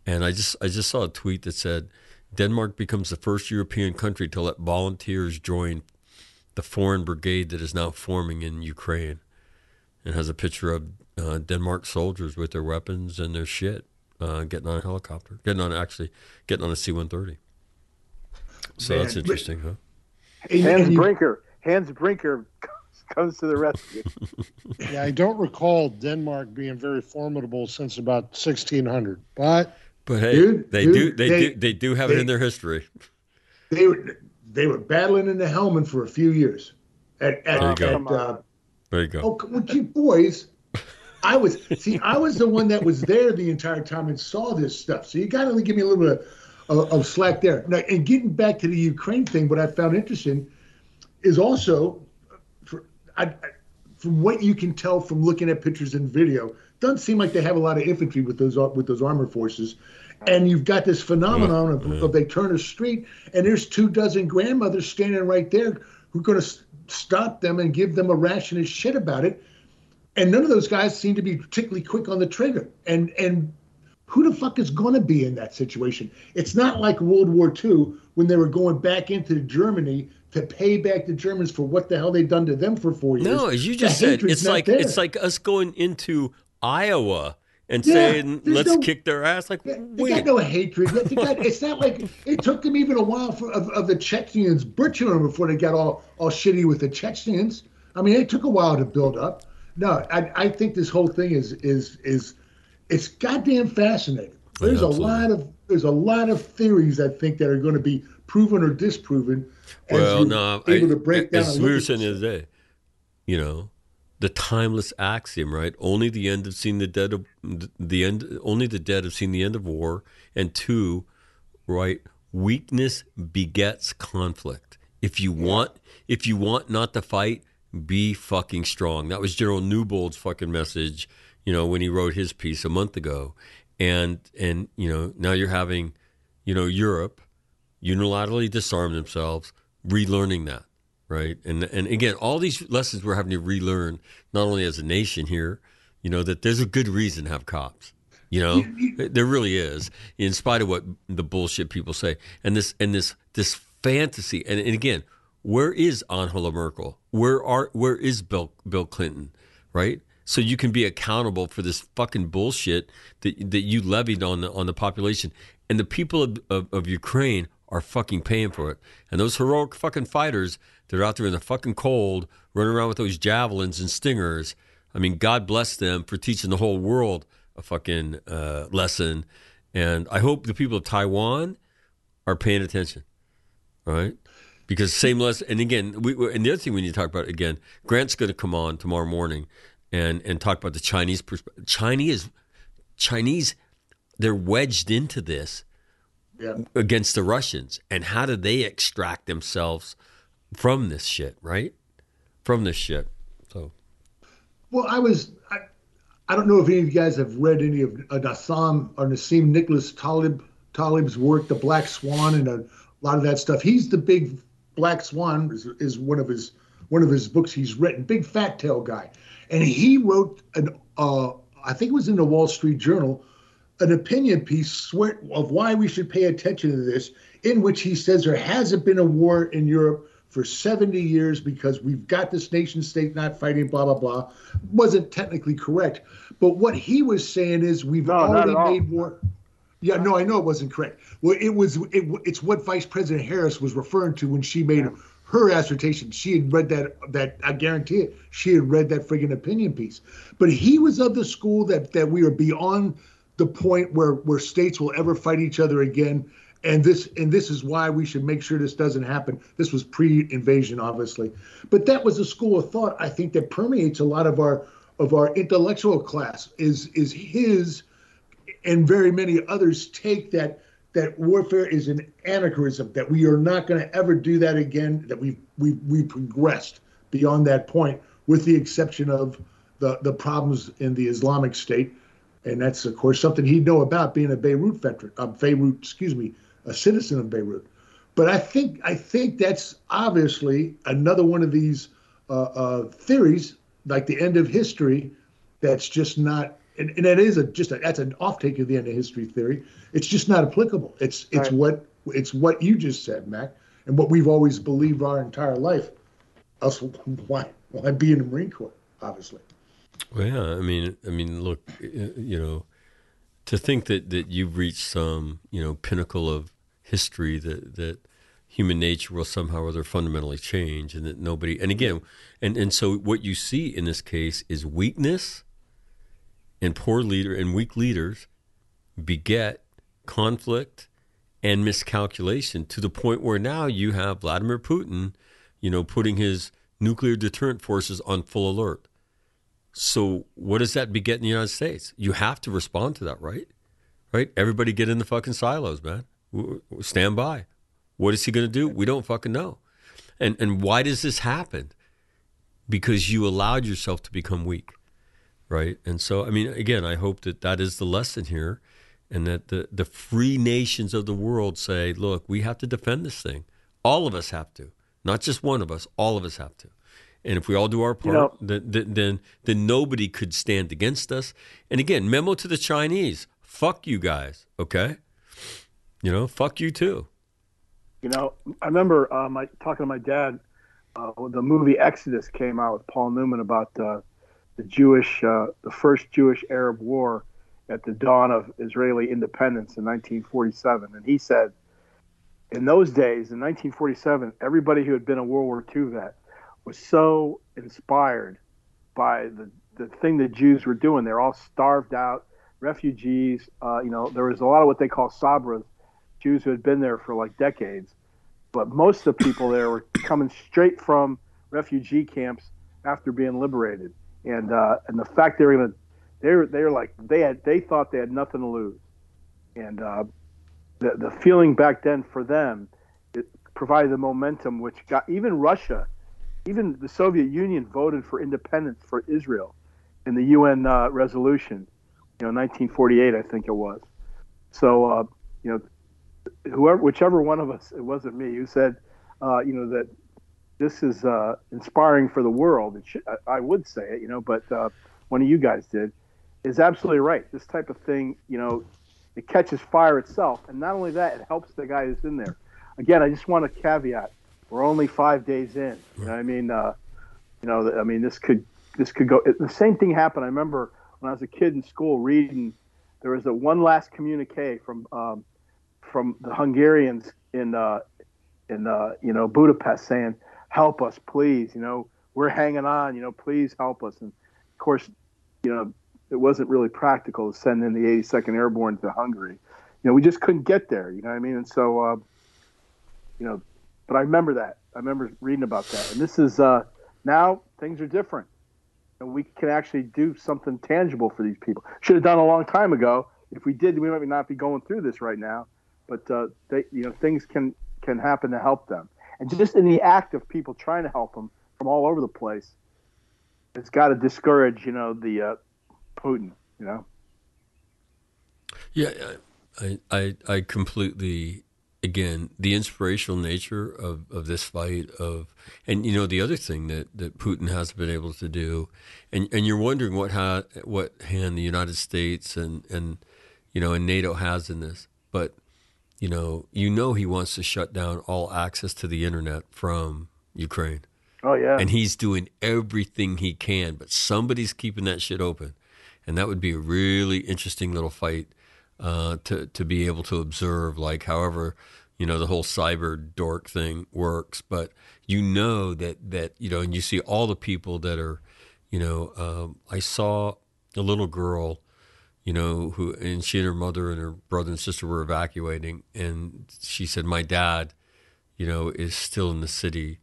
And I just I just saw a tweet that said Denmark becomes the first European country to let volunteers join the foreign brigade that is now forming in Ukraine. And has a picture of uh, Denmark soldiers with their weapons and their shit uh, getting on a helicopter, getting on actually getting on a C one thirty. So Man, that's but- interesting, huh? Hans Brinker. Hans Brinker comes to the rescue. Yeah, I don't recall Denmark being very formidable since about 1600, but But hey, Dude, they do dude, they, they- do they do have it in their history. they were they were battling in the Helmand for a few years. At, at, There you go. at, uh. There you go. oh, come on, you boys. I was see, I was the one that was there the entire time and saw this stuff. So you got to give me a little bit of, of, of slack there. Now, and getting back to the Ukraine thing, what I found interesting is also, for, I, I, from what you can tell from looking at pictures and video, doesn't seem like they have a lot of infantry with those with those armor forces. And you've got this phenomenon of, of they turn a street and there's two dozen grandmothers standing right there who are going to stop them and give them a ration of shit about it. And none of those guys seem to be particularly quick on the trigger. And and who the fuck is going to be in that situation? It's not like World War II when they were going back into Germany to pay back the Germans for what the hell they've done to them for four years. No, as you The just said, it's like there. it's like us going into Iowa and Yeah, saying let's no- kick their ass. Like, They got no hatred. They got, it's not like it took them even a while for of, of the Chechens butchering them before they got all all shitty with the Chechens. I mean, it took a while to build up. No, I, I think this whole thing is is is it's goddamn fascinating. Oh, there's a lot of there's a lot of theories I think that are going to be proven or disproven. as well, no, able I- to break down. as and we look were saying the this. other day, you know, the timeless axiom, right? Only the end have seen the dead of the end. Only the dead have seen the end of war, and two, right? Weakness begets conflict. If you want, if you want not to fight, be fucking strong. That was General Newbold's fucking message, you know, when he wrote his piece a month ago, and and you know now you're having, you know, Europe unilaterally disarm themselves, relearning that, right? And and again, all these lessons we're having to relearn, not only as a nation here, you know, that there's a good reason to have cops. You know, there really is, in spite of what the bullshit people say, and this and this this fantasy. And, and again, where is Angela Merkel? Where are where is Bill Bill Clinton? Right? So you can be accountable for this fucking bullshit that that you levied on the on the population, and the people of, of, of Ukraine are fucking paying for it. And those heroic fucking fighters that are out there in the fucking cold, running around with those javelins and stingers. I mean, God bless them for teaching the whole world a fucking uh, lesson. And I hope the people of Taiwan are paying attention, right? Because same lesson. And again, we, and the other thing we need to talk about again, Grant's going to come on tomorrow morning and and talk about the Chinese perspective. Chinese, Chinese, they're wedged into this Yeah. against the Russians, and how do they extract themselves from this shit, right? From this shit. So Well, I was. I, I don't know if any of you guys have read any of uh, Nassim or Nassim Nicholas Taleb Taleb's work, The Black Swan, and a lot of that stuff. He's the big Black Swan is, is one of his one of his books he's written. Big fat tail guy, and he wrote an. Uh, I think it was in the Wall Street Journal, an opinion piece of why we should pay attention to this, in which he says there hasn't been a war in Europe for 70 years because we've got this nation state not fighting, blah, blah, blah. Wasn't technically correct. But what he was saying is we've No, already made war. Yeah, no, I know it wasn't correct. Well, it was. It, it's what Vice President Harris was referring to when she made her assertion. She had read that. That I guarantee it. She had read that friggin' opinion piece. But he was of the school that that we are beyond the point where where states will ever fight each other again. And this and this is why we should make sure this doesn't happen. This was pre-invasion, obviously, but that was a school of thought I think that permeates a lot of our of our intellectual class. Is is his and very many others take that that warfare is an anachronism that we are not going to ever do that again that we we we progressed beyond that point with the exception of the the problems in the Islamic State and that's of course something he'd know about being a Beirut veteran uh, Beirut excuse me a citizen of Beirut. But I think I think that's obviously another one of these uh, uh, theories like the end of history that's just not and, and that is a just a, that's an off take of the end of history theory. It's just not applicable. It's it's Right. what it's what you just said mac and what we've always believed our entire life. Us why why be in the marine corps obviously Well, yeah, I mean, I mean, look, you know, to think that that you've reached some, you know, pinnacle of history that that human nature will somehow or other fundamentally change, and that nobody, and again, and and so what you see in this case is weakness, and poor leader and weak leaders beget conflict and miscalculation to the point where now you have Vladimir Putin, you know, putting his nuclear deterrent forces on full alert. So what does that beget in the United States? You have to respond to that, right? Right? Everybody get in the fucking silos, man. Stand by. What is he going to do? We don't fucking know. And and why does this happen? Because you allowed yourself to become weak, right? And so, I mean, again, I hope that that is the lesson here, and that the the free nations of the world say, look, we have to defend this thing. All of us have to, not just one of us. All of us have to. And if we all do our part, know- then, then then nobody could stand against us. And again, memo to the Chinese: fuck you guys, okay? You know, fuck you too. You know, I remember uh, my talking to my dad uh, the movie Exodus came out with Paul Newman about uh, the Jewish, uh, the first Jewish Arab war, at the dawn of Israeli independence in 1947, and he said, in those days, in 1947, everybody who had been a World War II vet was so inspired by the the thing the Jews were doing. They're all starved out, refugees. Uh, you know, there was a lot of what they call sabras, Jews who had been there for like decades, but most of the people there were coming straight from refugee camps after being liberated, and uh, and the fact they were gonna, they were they were like they had they thought they had nothing to lose, and uh, the the feeling back then for them, it provided the momentum which got even Russia, even the Soviet Union voted for independence for Israel, in the UN uh, resolution, you know, 1948 I think it was. So uh, you know, whoever whichever one of us it wasn't me who said, uh, you know that this is uh, inspiring for the world. Should, I, I would say it, you know, but uh, one of you guys did, is absolutely right. This type of thing, you know, it catches fire itself, and not only that, it helps the guy who's in there. Again, I just want to caveat: we're only five days in. You know, I mean, uh, you know, I mean, this could this could go. It, the same thing happened. I remember when I was a kid in school reading. There was a one last communique from um, from the Hungarians in uh, in uh, you know Budapest saying help us, please. You know, we're hanging on. You know, please help us. And of course, you know, it wasn't really practical to send in the 82nd Airborne to Hungary. You know, we just couldn't get there. You know what I mean? And so, uh, you know, but I remember that. I remember reading about that. And this is uh, now things are different, and we can actually do something tangible for these people. Should have done a long time ago. If we did, we might not be going through this right now. But uh, they, you know, things can can happen to help them and just in the act of people trying to help them from all over the place, it's got to discourage, you know, the uh, Putin, you know. Yeah, I, I, I completely, again, the inspirational nature of, of this fight of, and you know, the other thing that, that Putin has been able to do, and, and you're wondering what ha, what hand the United States and, and, you know, and NATO has in this, but you know, you know he wants to shut down all access to the internet from Ukraine. Oh yeah. And he's doing everything he can, but somebody's keeping that shit open. And that would be a really interesting little fight uh, to to be able to observe, like however, you know, the whole cyber dork thing works. But you know that that, you know, and you see all the people that are, you know, um, I saw a little girl you know, who and she and her mother and her brother and sister were evacuating, and she said, "My dad, you know, is still in the city,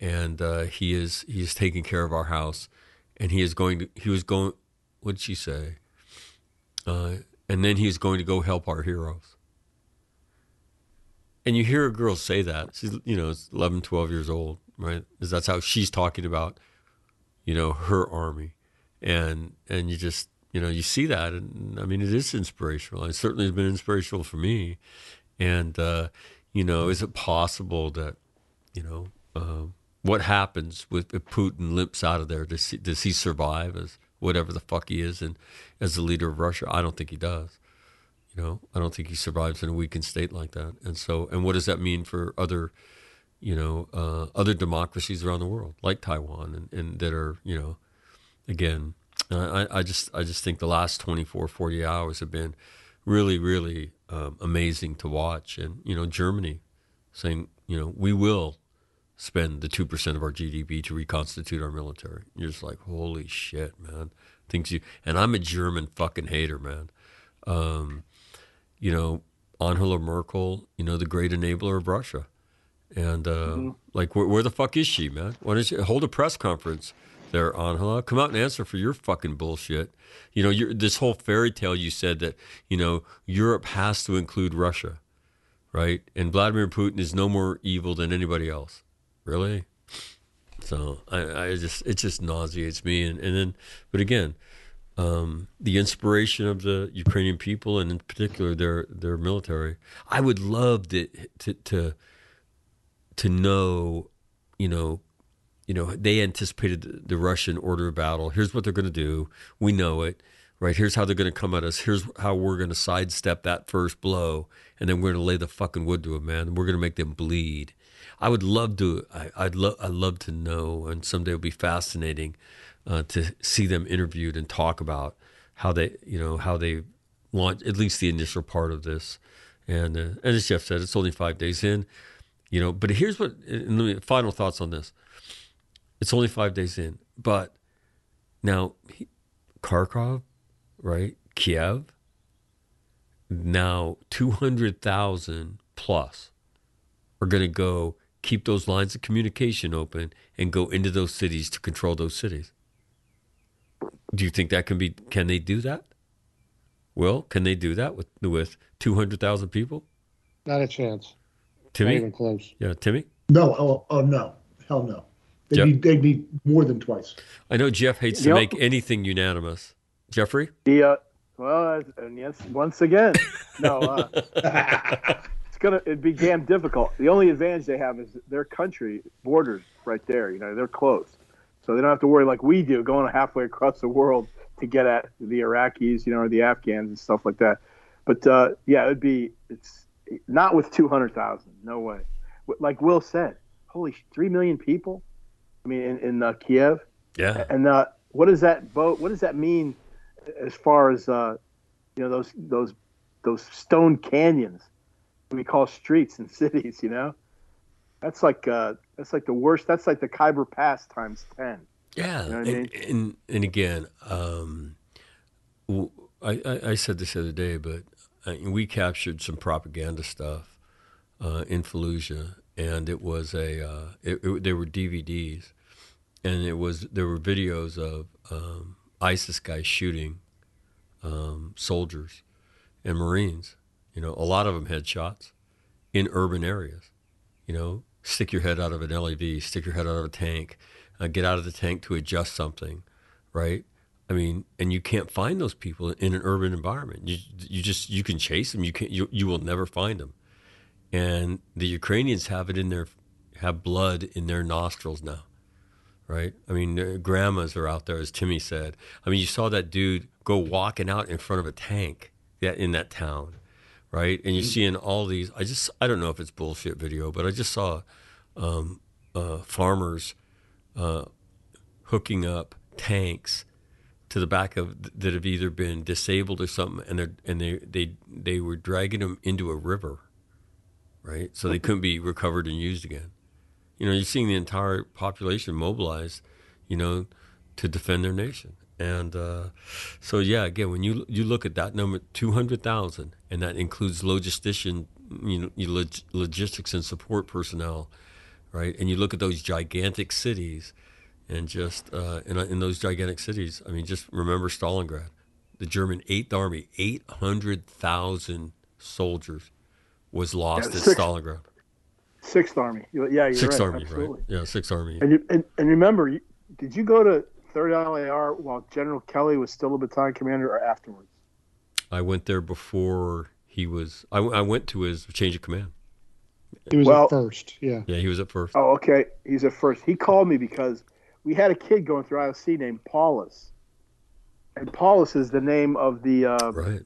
and uh, he is he is taking care of our house, and he is going to he was going. What did she say? Uh, and then he's going to go help our heroes." And you hear a girl say that. She's, you know, 11, 12 years old, right? Because that's how she's talking about, you know, her army. And and you just you know, you see that, and I mean, it is inspirational. It certainly has been inspirational for me. And uh, you know, is it possible that you know uh, what happens with if Putin limps out of there? Does he, does he survive as whatever the fuck he is, and as the leader of Russia? I don't think he does. You know, I don't think he survives in a weakened state like that. And so, and what does that mean for other? you know, uh, other democracies around the world, like Taiwan, and, and that are, you know, again, I, I just I just think the last 24, 40 hours have been really, really um, amazing to watch. And you know, Germany saying, you know, we will spend the two percent of our GDP to reconstitute our military. You're just like, holy shit, man. Things you and I'm a German fucking hater, man. Um, you know, Angela Merkel, you know, the great enabler of Russia. And uh, mm-hmm. like, where, where, the fuck is she, man? Why don't you hold a press conference? there, Angela. Come out and answer for your fucking bullshit. You know, this whole fairy tale you said that, you know, Europe has to include Russia, right? And Vladimir Putin is no more evil than anybody else. Really? So I, I just, it just nauseates me. And, and then, but again, um, the inspiration of the Ukrainian people and in particular their, their military. I would love to, to, to, to know, you know, you know, they anticipated the Russian order of battle. Here's what they're going to do. We know it, right? Here's how they're going to come at us. Here's how we're going to sidestep that first blow, and then we're going to lay the fucking wood to them, man. We're going to make them bleed. I would love to. I, would love. I'd love to know, and someday it'll be fascinating uh, to see them interviewed and talk about how they, you know, how they launch at least the initial part of this. And uh, and as Jeff said, it's only five days in, you know. But here's what me, final thoughts on this. It's only five days in, but now he, Kharkov, right? Kiev. Now two hundred thousand plus are going to go keep those lines of communication open and go into those cities to control those cities. Do you think that can be? Can they do that? Well, can they do that with with two hundred thousand people? Not a chance. Timmy, Not even close. yeah, Timmy. No, oh, oh no, hell no. They Yep. need they need more than twice. I know Jeff hates to Yep. make anything unanimous. Jeffrey, The uh, well, and yes, once again, no, uh, <laughs> it's gonna it'd be damn difficult. The only advantage they have is their country borders right there. You know, they're close, so they don't have to worry like we do going halfway across the world to get at the Iraqis, you know, or the Afghans and stuff like that. But uh, yeah, it'd be it's not with two hundred thousand. No way. Like Will said, holy three million people. I mean, in, in uh, Kiev. yeah, And uh, what does that vote? What does that mean as far as uh, you know those those those stone canyons we call streets and <laughs> cities? You know, that's like uh, that's like the worst. That's like the Khyber Pass times ten. yeah, You know what I and, and and again, um, I, I I said this the other day, but uh, we captured some propaganda stuff uh, in Fallujah, and it was a uh, it, it, they were DVDs, and it was there were videos of um, ISIS guys shooting um, soldiers and Marines. You know, a lot of them had shots in urban areas. You know, stick your head out of an LAV, stick your head out of a tank, uh, get out of the tank to adjust something, right? I mean, and you can't find those people in an urban environment. You you just you can chase them. You can you you will never find them. And the Ukrainians have it in their have blood in their nostrils now, right? I mean, grandmas are out there, as Timmy said. I mean, you saw that dude go walking out in front of a tank in that town, right? And you're seeing all these. I just I don't know if it's bullshit video, but I just saw um, uh, farmers uh, hooking up tanks to the back of that have either been disabled or something, and they and they they they were dragging them into a river, right? So they couldn't be recovered and used again. You know, you're seeing the entire population mobilized, you know, to defend their nation. And uh, so, yeah, again, when you you look at that number, two hundred thousand, and that includes logistician, you know, log- logistics and support personnel, right? And you look at those gigantic cities, and just uh, in, in those gigantic cities, I mean, just remember Stalingrad, the German Eighth Army, eight hundred thousand soldiers was lost Yeah, at Stalingrad. Sixth Army. Yeah, you're Sixth right. Army, absolutely. right? Yeah, Sixth Army. And, you, and and remember, did you go to Third LAR while General Kelly was still a battalion commander, or afterwards? I went there before he was. I, I went to his change of command. He was Well- at first. Yeah. Yeah, he was at first. Oh, okay. He's at first. He called me because we had a kid going through IOC named Paulus, and Paulus is the name of the uh, Right.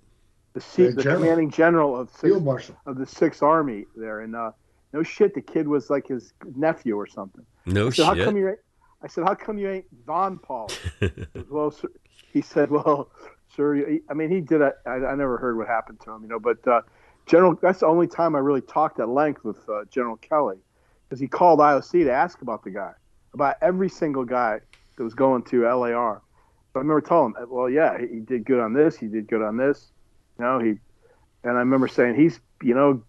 the, C- The the general. commanding general of six, Field marshal. of the Sixth Army there. And uh, no shit, the kid was like his nephew or something. No I said, how shit. come you ain't? I said, how come you ain't Von Paul? <laughs> well, sir, he said, well, sir, he, I mean, he did. A, I, I never heard what happened to him, you know. But uh, General, that's the only time I really talked at length with uh, General Kelly, because he called IOC to ask about the guy, about every single guy that was going to LAR. But I remember telling him, well, yeah, he, did good on this, he did good on this, you know. He, and I remember saying he's, you know,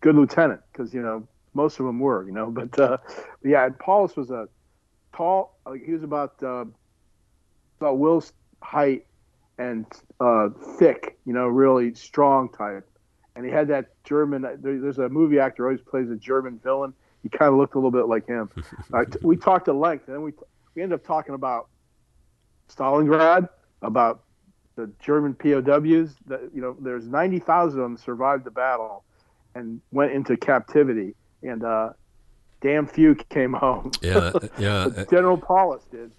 good lieutenant, because you know most of them were, you know. <laughs> But uh, yeah, and Paulus was a tall. He was about uh, about Will's height and uh, thick, you know, really strong type. And he had that German. There, there's a movie actor always plays a German villain. He kind of looked a little bit like him. <laughs> I t- we talked at length, and then we we ended up talking about Stalingrad, about the German POWs. That you know, there's 90,000 of them survived the battle and went into captivity, and uh, damn few came home. Yeah, <laughs> yeah. uh, General Paulus did.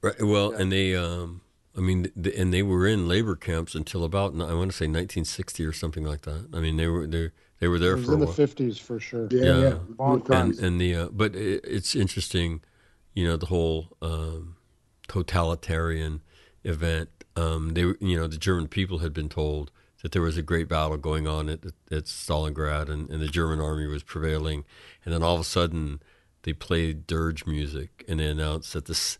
Right, well, and they, um, I mean, th- and they were in labor camps until about I want to say 1960 or something like that. I mean, they were they they were there It was for a in the while. 50s for sure. Yeah, Yeah. yeah. Long time. and and the uh, but it, it's interesting, you know, the whole um, totalitarian event. Um, they you know the German people had been told that there was a great battle going on at, at Stalingrad and, and the German army was prevailing. And then all of a sudden, they played dirge music and they announced that this,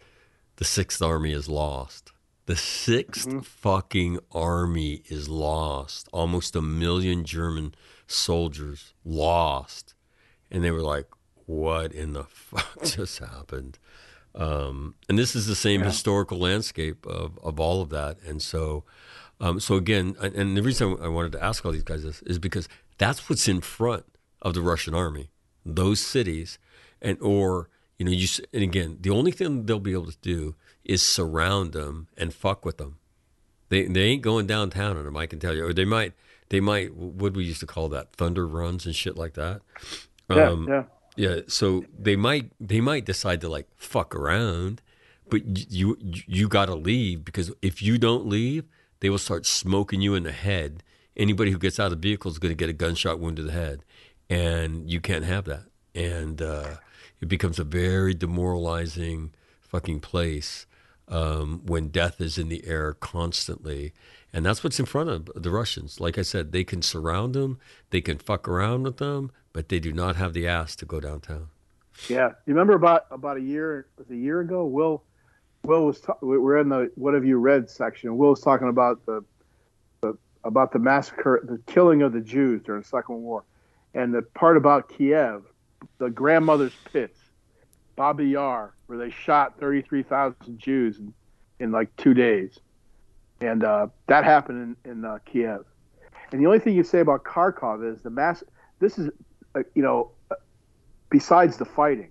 the Sixth Army is lost. The 6th fucking army is lost. Almost a million German soldiers lost. And they were like, what in the fuck <laughs> just happened? Um, and this is the same historical landscape of, of all of that. And so, um, so again, and- and the reason I wanted to ask all these guys this is because that's what's in front of the Russian army, those cities, and or you know, you and again, the only thing they'll be able to do is surround them and fuck with them. They they ain't going downtown on them. I can tell you, or they might they might what we used to call that thunder runs and shit like that. Yeah, Um, yeah. yeah, so they might they might decide to like fuck around, but you you, you got to leave because if you don't leave, they will start smoking you in the head. Anybody who gets out of the vehicle is going to get a gunshot wound to the head, and you can't have that. And uh, it becomes a very demoralizing fucking place um, when death is in the air constantly. And that's what's in front of the Russians. Like I said, they can surround them, they can fuck around with them, but they do not have the ass to go downtown. Yeah, you remember about about a year was a year ago. Will Will was ta- we- we're in the what have you read section. Will was talking about the, the about the massacre, the killing of the Jews during the Second World War, and the part about Kiev, the grandmother's pits, Babi Yar, where they shot thirty three thousand Jews in, in like two days, and uh, that happened in in uh, Kiev. And the only thing you say about Kharkov is the mass. This is, uh, you know, besides the fighting,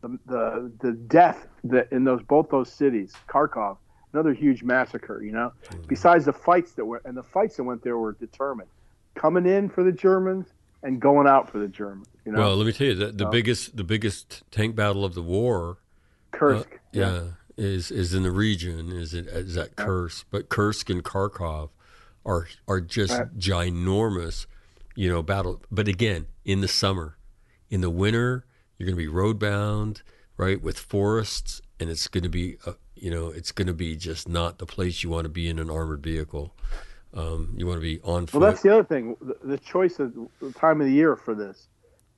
the the, the death that in those both those cities, Kharkov, another huge massacre. You know, besides the fights that were and the fights that went there were determined, coming in for the Germans and going out for the Germans. You know, Well, let me tell you that the Oh. biggest the biggest tank battle of the war, Kursk. uh, yeah, is is in the region. Is it is at Kursk? But Kursk and Kharkov are are just Right. ginormous, you know, battle. But again, in the summer, in the winter, you're going to be road bound, right, with forests, and it's going to be, uh, you know, it's going to be just not the place you want to be in an armored vehicle. Um, you want to be on foot. Well, that's the other thing. The, the choice of the time of the year for this.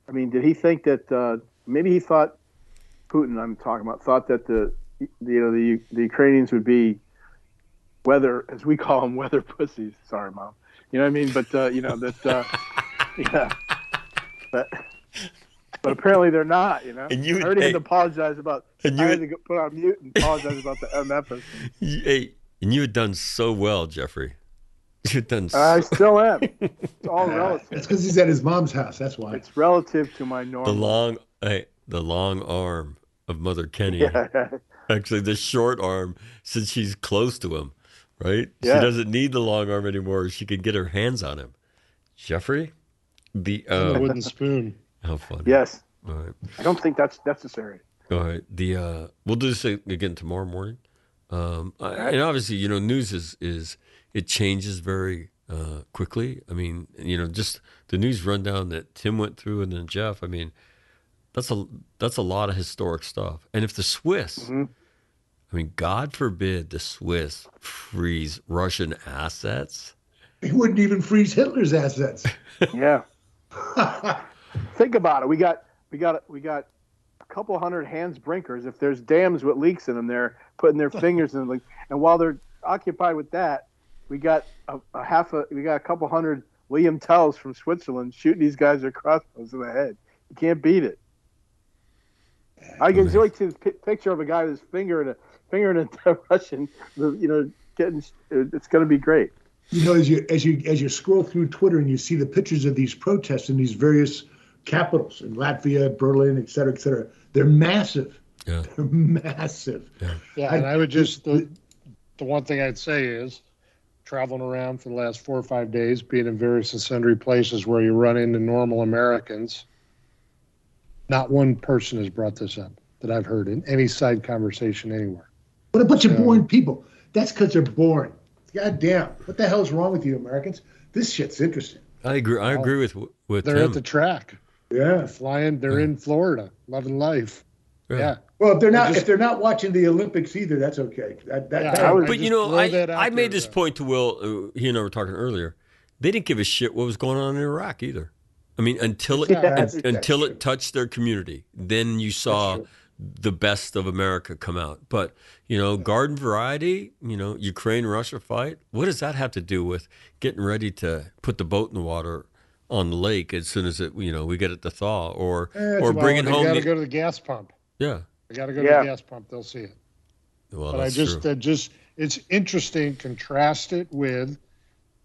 I mean, did he think that uh, maybe he thought Putin? I'm talking about thought that the, the you know the the Ukrainians would be weather as we call them weather pussies. Sorry, mom. You know what I mean? But uh, you know that. Uh, <laughs> yeah. But but apparently they're not. You know. And you- I already hey. had to apologize about. And I you- had to put on mute and apologize about the <laughs> MF. Hey, and you had done so well, Jeffrey. You've done. I still am. <laughs> It's all relative. That's because he's at his mom's house. That's why. It's relative to my normal. the long, hey, the long arm of Mother Kenny. Yeah. <laughs> Actually, the short arm, since she's close to him, right? Yeah. She doesn't need the long arm anymore. She can get her hands on him. Jeffrey, the The uh, wooden spoon. <laughs> how funny. Yes. All right. I don't think that's necessary. All right. The uh, we'll do this again tomorrow morning. Um, I, and obviously, you know, news is is it changes very uh, quickly. I mean, you know, just the news rundown that Tim went through and then Jeff. I mean, that's a that's a lot of historic stuff. And if the Swiss, Mhm. I mean, God forbid the Swiss freeze Russian assets. He wouldn't even freeze Hitler's assets. <laughs> Yeah. <laughs> Think about it. We got we got we got a couple hundred Hans Brinkers. If there's dams with leaks in them, they're putting their <laughs> fingers in them. And while they're occupied with that, we got a, a half a we got a couple hundred William Tells from Switzerland shooting these guys with crossbows in the head. You can't beat it. I can enjoy see this picture of a guy with his finger in a finger in a <laughs> Russian. You know, getting it's going to be great. you know, as you as you as you scroll through Twitter and you see the pictures of these protests in these various capitals in Latvia, Berlin, et cetera, et cetera, they're massive. Yeah. <laughs> They're massive. Yeah, I- and I would just the, the one thing I'd say is traveling around for the last four or five days, being in various and sundry places where you run into normal Americans. Not one person has brought this up that I've heard in any side conversation anywhere. What a bunch of boring people. That's because they're boring. God damn. What the hell is wrong with you, Americans? This shit's interesting. I agree. I agree with with They're Tim. at the track, Yeah. flying. They're in Florida, loving life. Yeah, Well, if they're not just- if they're not watching the Olympics either, that's okay. That, that, Yeah, that- would- but just you know, I, I made there, this though. point to Will. Uh, he and I were talking earlier. they didn't give a shit what was going on in Iraq either. I mean, until it Yeah, un- that's- until it touched their community, then you saw the best of America come out. But you know, garden variety, you know, Ukraine Russia fight. What does that have to do with getting ready to put the boat in the water on the lake as soon as it you know we get it to thaw, or Eh, or Well, bringing they home? got to the- go to the gas pump. yeah, They got to go Yeah. to the gas pump. They'll see it. well, but I just, true. I just, it's interesting. Contrast it with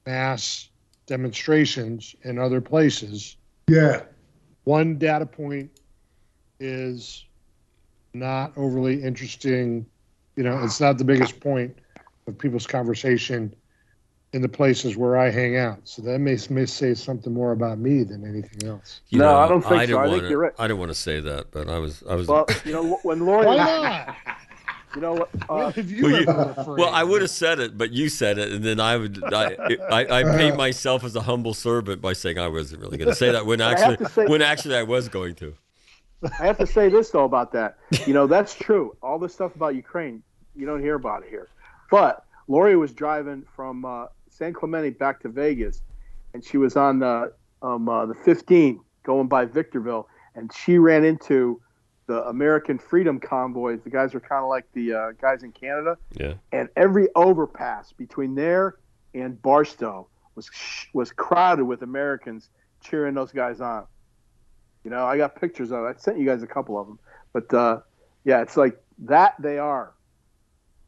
mass demonstrations in other places. Yeah. One data point is not overly interesting. You know, it's not the biggest point of people's conversation in the places where I hang out. So that may, may say something more about me than anything else. You No, know, I don't think so. I think wanna- you're right. I didn't want to say that, but I was. I was. Well, you know when Lori, Why not? You know what? Uh, What you Well, you- Well, I would have said it, but you said it, and then I would. I, I, I paid myself as a humble servant by saying I wasn't really going to say that when <laughs> actually, say- when actually I was going to. I have to say this though about that. You know, that's true. All this stuff about Ukraine, you don't hear about it here. But Lori was driving from uh, San Clemente back to Vegas, and she was on the um, uh, the 15 going by Victorville, and she ran into the American Freedom Convoys. The guys are kind of like the uh, guys in Canada, Yeah. and every overpass between there and Barstow was was crowded with Americans cheering those guys on. You know, I got pictures of it. I sent you guys a couple of them, but uh, yeah, it's like that. They are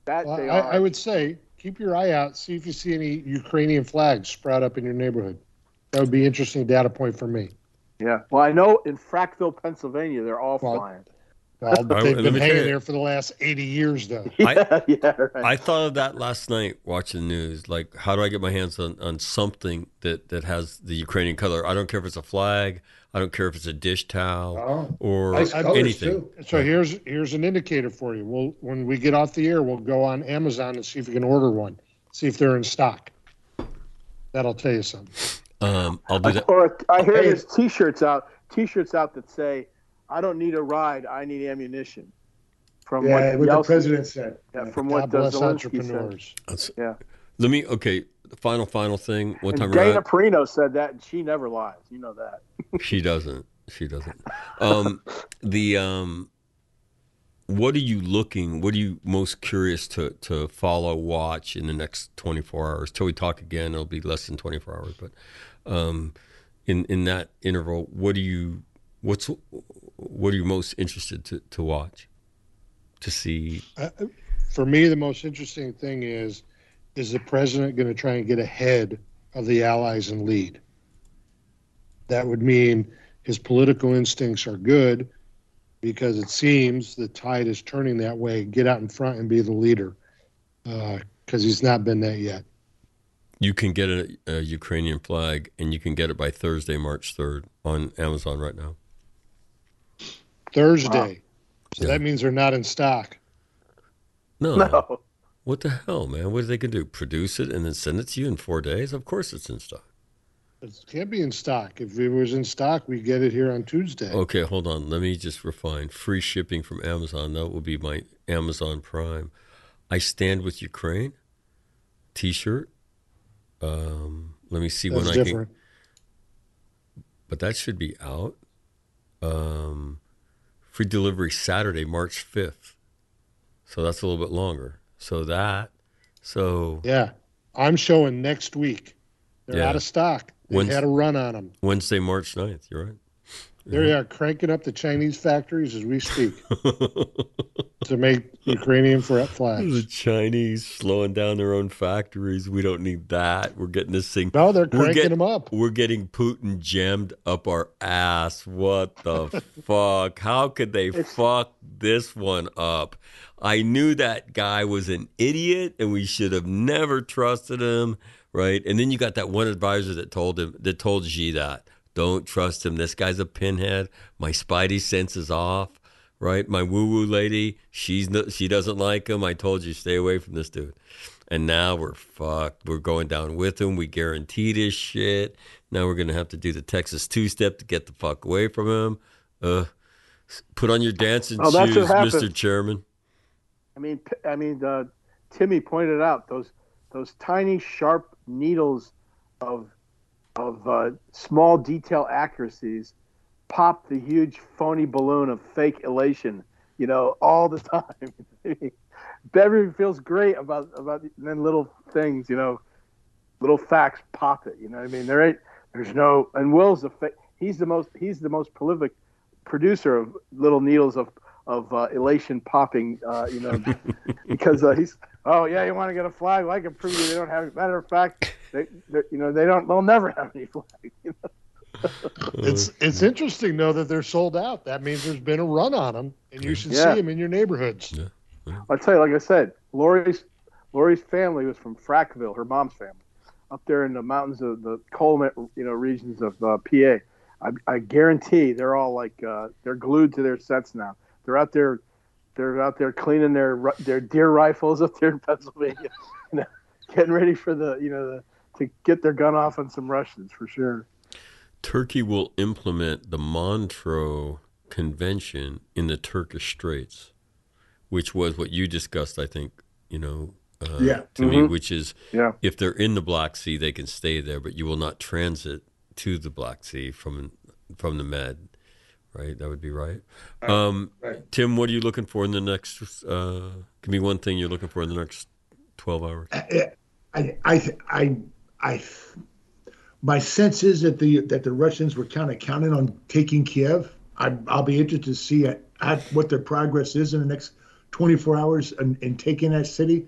that Well, they I, are. I would say keep your eye out, see if you see any Ukrainian flags sprout up in your neighborhood. That would be interesting data point for me. Yeah. Well, I know in Frackville, Pennsylvania, they're all Well, flying. Well, I- they've been me hanging there for the last 80 years, though. <laughs> Yeah, yeah, right. I thought of that last night watching the news. Like, how do I get my hands on, on something that, that has the Ukrainian color? I don't care if it's a flag. I don't care if it's a dish towel Oh, or nice anything. too. So here's here's an indicator for you. We'll when we get off the air, we'll go on Amazon and see if we can order one. See if they're in stock. That'll tell you something. Um, I'll do that. or I hear Hey. there's T-shirts out, T-shirts out that say, "I don't need a ride, I need ammunition." From Yeah, what what the president said. yeah, from God what bless Zelensky said. entrepreneurs. That's, Yeah. Let me. Okay. The final, final thing. One And time Dana around, Perino said that, and she never lies. You know that. she doesn't. She doesn't. Um, the um, what are you looking? What are you most curious to to follow, watch in the next twenty four hours? Till we talk again, it'll be less than twenty four hours. But um, in in that interval, what do you what's what are you most interested to to watch, to see? Uh, for me, the most interesting thing is is the president going to try and get ahead of the allies and lead? That would mean his political instincts are good because it seems the tide is turning that way. Get out in front and be the leader uh, because he's not been that yet. You can get a, a Ukrainian flag, and you can get it by Thursday, March third, on Amazon right now. Thursday. So Yeah. that means they're not in stock. No, No. what the hell, man? What are they gonna do? Produce it and then send it to you in four days? Of course, it's in stock. It can't be in stock. If it was in stock, we get it here on Tuesday. Okay, hold on. Let me just refine. Free shipping from Amazon. That will be my Amazon Prime. I stand with Ukraine. T-shirt. Um, let me see That's when I different. can. But that should be out. Um, free delivery Saturday, March fifth. So that's a little bit longer. So that. So Yeah. I'm showing next week. They're Yeah. out of stock. They had a run on them. Wednesday, March 9th. You're right. There they are cranking up the Chinese factories as we speak <laughs> to make Ukrainian fr- The. Chinese slowing down their own factories. We don't need that. We're getting this thing. No, they're cranking get- them up. We're getting Putin jammed up our ass. What the <laughs> fuck? How could they fuck this one up? I knew that guy was an idiot and we should have never trusted him, right? And then you got that one advisor that told him that told Xi that. Don't trust him. This guy's a pinhead. My spidey sense is off, right? My woo woo lady, she's no, she doesn't like him. I told you stay away from this dude. And now we're fucked. We're going down with him. We guaranteed his shit. Now we're gonna have to do the Texas two step to get the fuck away from him. Uh, put on your dancing Oh, shoes. Mr. Chairman. I mean, I mean, uh, Timmy pointed out those those tiny sharp needles of of uh, small detail accuracies pop the huge phony balloon of fake elation, you know, all the <laughs> time. Everyone feels great about about then little things, you know, little facts pop it. You know what I mean? There ain't there's no and Will's the fa- he's the most he's the most prolific producer of little needles of of uh, elation popping. Uh, you know, <laughs> because uh, he's oh yeah, you want to get a flag? Well, I can prove you they don't have. Matter of fact, they you know they don't they'll never have any flag. You <laughs> know? It's it's interesting though that they're sold out. That means there's been a run on them, and you should Yeah. see them in your neighborhoods. I'll tell you, like I said, Lori's Lori's family was from Frackville, her mom's family, up there in the mountains of the coal, you know, regions of uh, PA. I, I guarantee they're all like uh, they're glued to their sets now. They're out there, they're out there cleaning their their deer rifles up there in Pennsylvania, <laughs> you know, getting ready for the you know the, to get their gun off on some Russians for sure. Turkey will implement the Montreux Convention in the Turkish Straits, which was what you discussed, I think, you know, uh, Yeah. to me, Mhm. which is Yeah. if they're in the Black Sea, they can stay there, but you will not transit to the Black Sea from from the Med, right? That would be right. Um, right. Tim, what are you looking for in the next? Uh, give me one thing you're looking for in the next twelve hours. I, I, I, I, I, my sense is that the that the Russians were kind of counting on taking Kiev. I, I'll be interested to see at, at what their progress is in the next 24 hours in, in taking that city.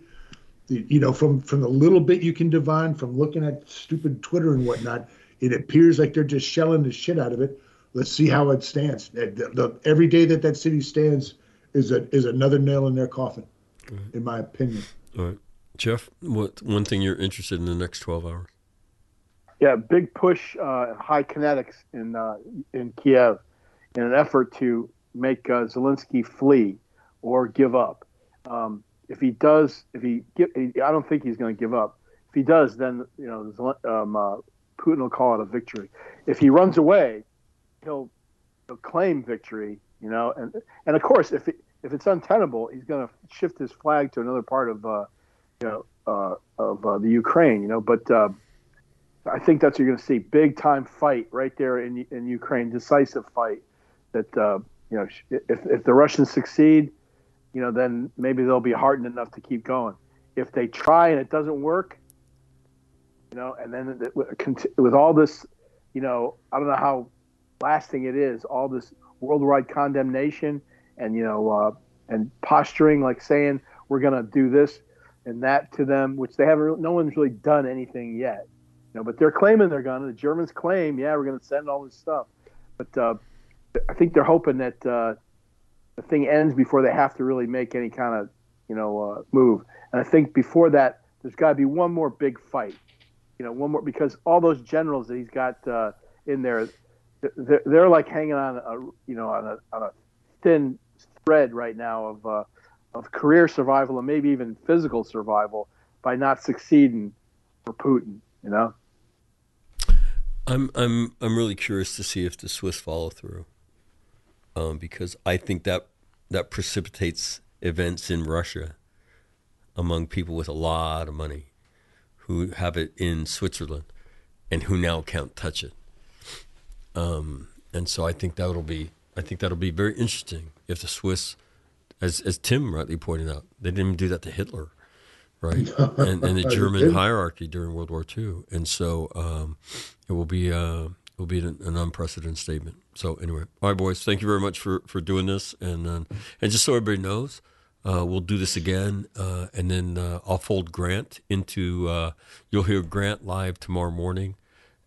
The, you know, from from the little bit you can divine from looking at stupid Twitter and whatnot, it appears like they're just shelling the shit out of it. Let's see how it stands. The, the, every day that that city stands is a is another nail in their coffin, in my opinion. All right, Jeff, what one thing you're interested in the next twelve hours? Yeah, big push, uh, high kinetics in uh, in Kiev, in an effort to make uh, Zelensky flee or give up. Um, if he does, if he, give, I don't think he's going to give up. If he does, then you know um, uh, Putin will call it a victory. If he runs away, he'll he'll claim victory. You know, and and of course, if it, if it's untenable, he's going to shift his flag to another part of uh, you know uh, of uh, the Ukraine. You know, but. Uh, I think that's what you're going to see. Big time fight right there in in Ukraine, decisive fight. That uh, you know, if if the Russians succeed, you know, then maybe they'll be hardened enough to keep going. If they try and it doesn't work, you know, and then it- with with all this, you know, I don't know how lasting it is. All this worldwide condemnation and you know uh, and posturing, like saying we're going to do this and that to them, which they haven't. No one's really done anything yet. You know, but they're claiming they're going to. The Germans claim, yeah, we're going to send all this stuff. But uh, I think they're hoping that uh, the thing ends before they have to really make any kind of, you know, uh, move. And I think before that, there's got to be one more big fight. You know, one more because all those generals that he's got uh, in there, they're, they're like hanging on a, you know, on a on a thin thread right now of uh, of career survival and maybe even physical survival by not succeeding for Putin. You know. I'm I'm I'm really curious to see if the Swiss follow through, um, because I think that that precipitates events in Russia among people with a lot of money who have it in Switzerland and who now can't touch it. Um, and so I think that'll be I think that'll be very interesting if the Swiss, as as Tim rightly pointed out, they didn't even do that to Hitler, right? <laughs> and, and the German hierarchy during World War II, and so um, it will be uh, it will be an, an unprecedented statement. So anyway, all right, boys, thank you very much for, for doing this, and uh, and just so everybody knows, uh, we'll do this again, uh, and then uh, I'll fold Grant into. Uh, you'll hear Grant live tomorrow morning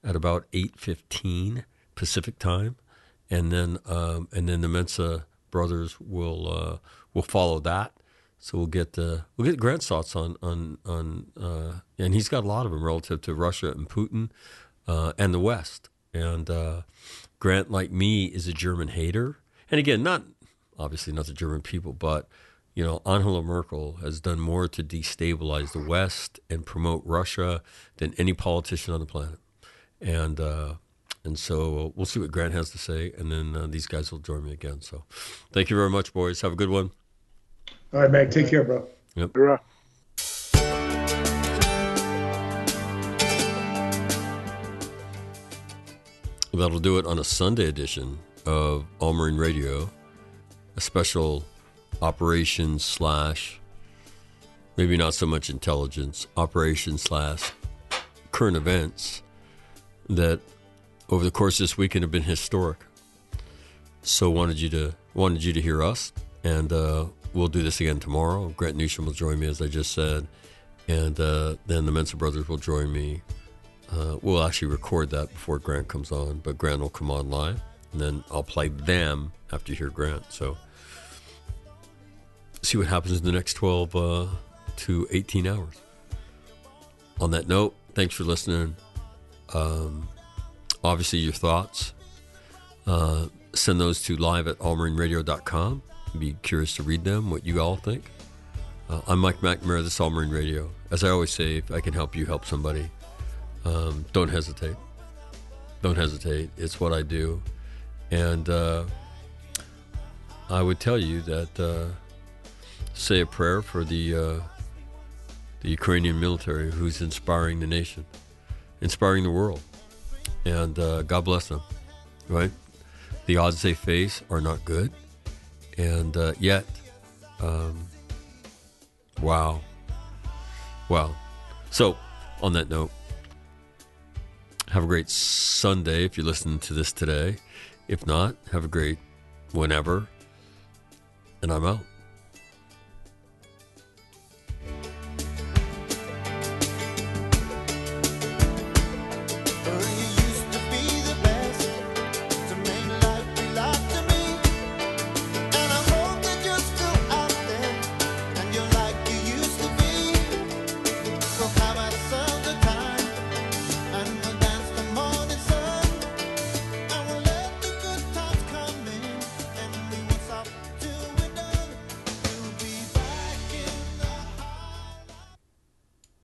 at about eight fifteen Pacific time, and then um, and then the Mensa brothers will uh, will follow that. So we'll get uh, we'll get Grant's thoughts on on on uh, and he's got a lot of them relative to Russia and Putin uh, and the West. And uh, Grant, like me, is a German hater. And again, not obviously not the German people, but you know, Angela Merkel has done more to destabilize the West and promote Russia than any politician on the planet. And and so we'll see what Grant has to say, and then uh, these guys will join me again. So, thank you very much, boys. Have a good one. All right, Mac. Take care, bro. Yeah. that'll do it on a Sunday edition of All Marine Radio, a special operation slash, maybe not so much intelligence, operation slash current events that over the course of this weekend have been historic. So wanted you to wanted you to hear us, and uh, we'll do this again tomorrow. Grant Newsham will join me, as I just said, and uh, then the Mensa brothers will join me. Uh, we'll actually record that before Grant comes on, but Grant will come on live, and then I'll play them after you hear Grant. So see what happens in the next 12 uh, to 18 hours. On that note, thanks for listening. Um, obviously, your thoughts. Uh, send those to live at allmarineradio.com. Be curious to read them, what you all think. Uh, I'm Mike McNamara, this is All Marine Radio. As I always say, if I can help you help somebody, um, don't hesitate. Don't hesitate. It's what I do. And uh, I would tell you that uh, say a prayer for the, uh, the Ukrainian military who's inspiring the nation, inspiring the world. And uh, God bless them, right? The odds they face are not good. And uh, yet, um, wow. Wow. So, on that note, have a great Sunday if you're listening to this today. If not, have a great whenever. And I'm out.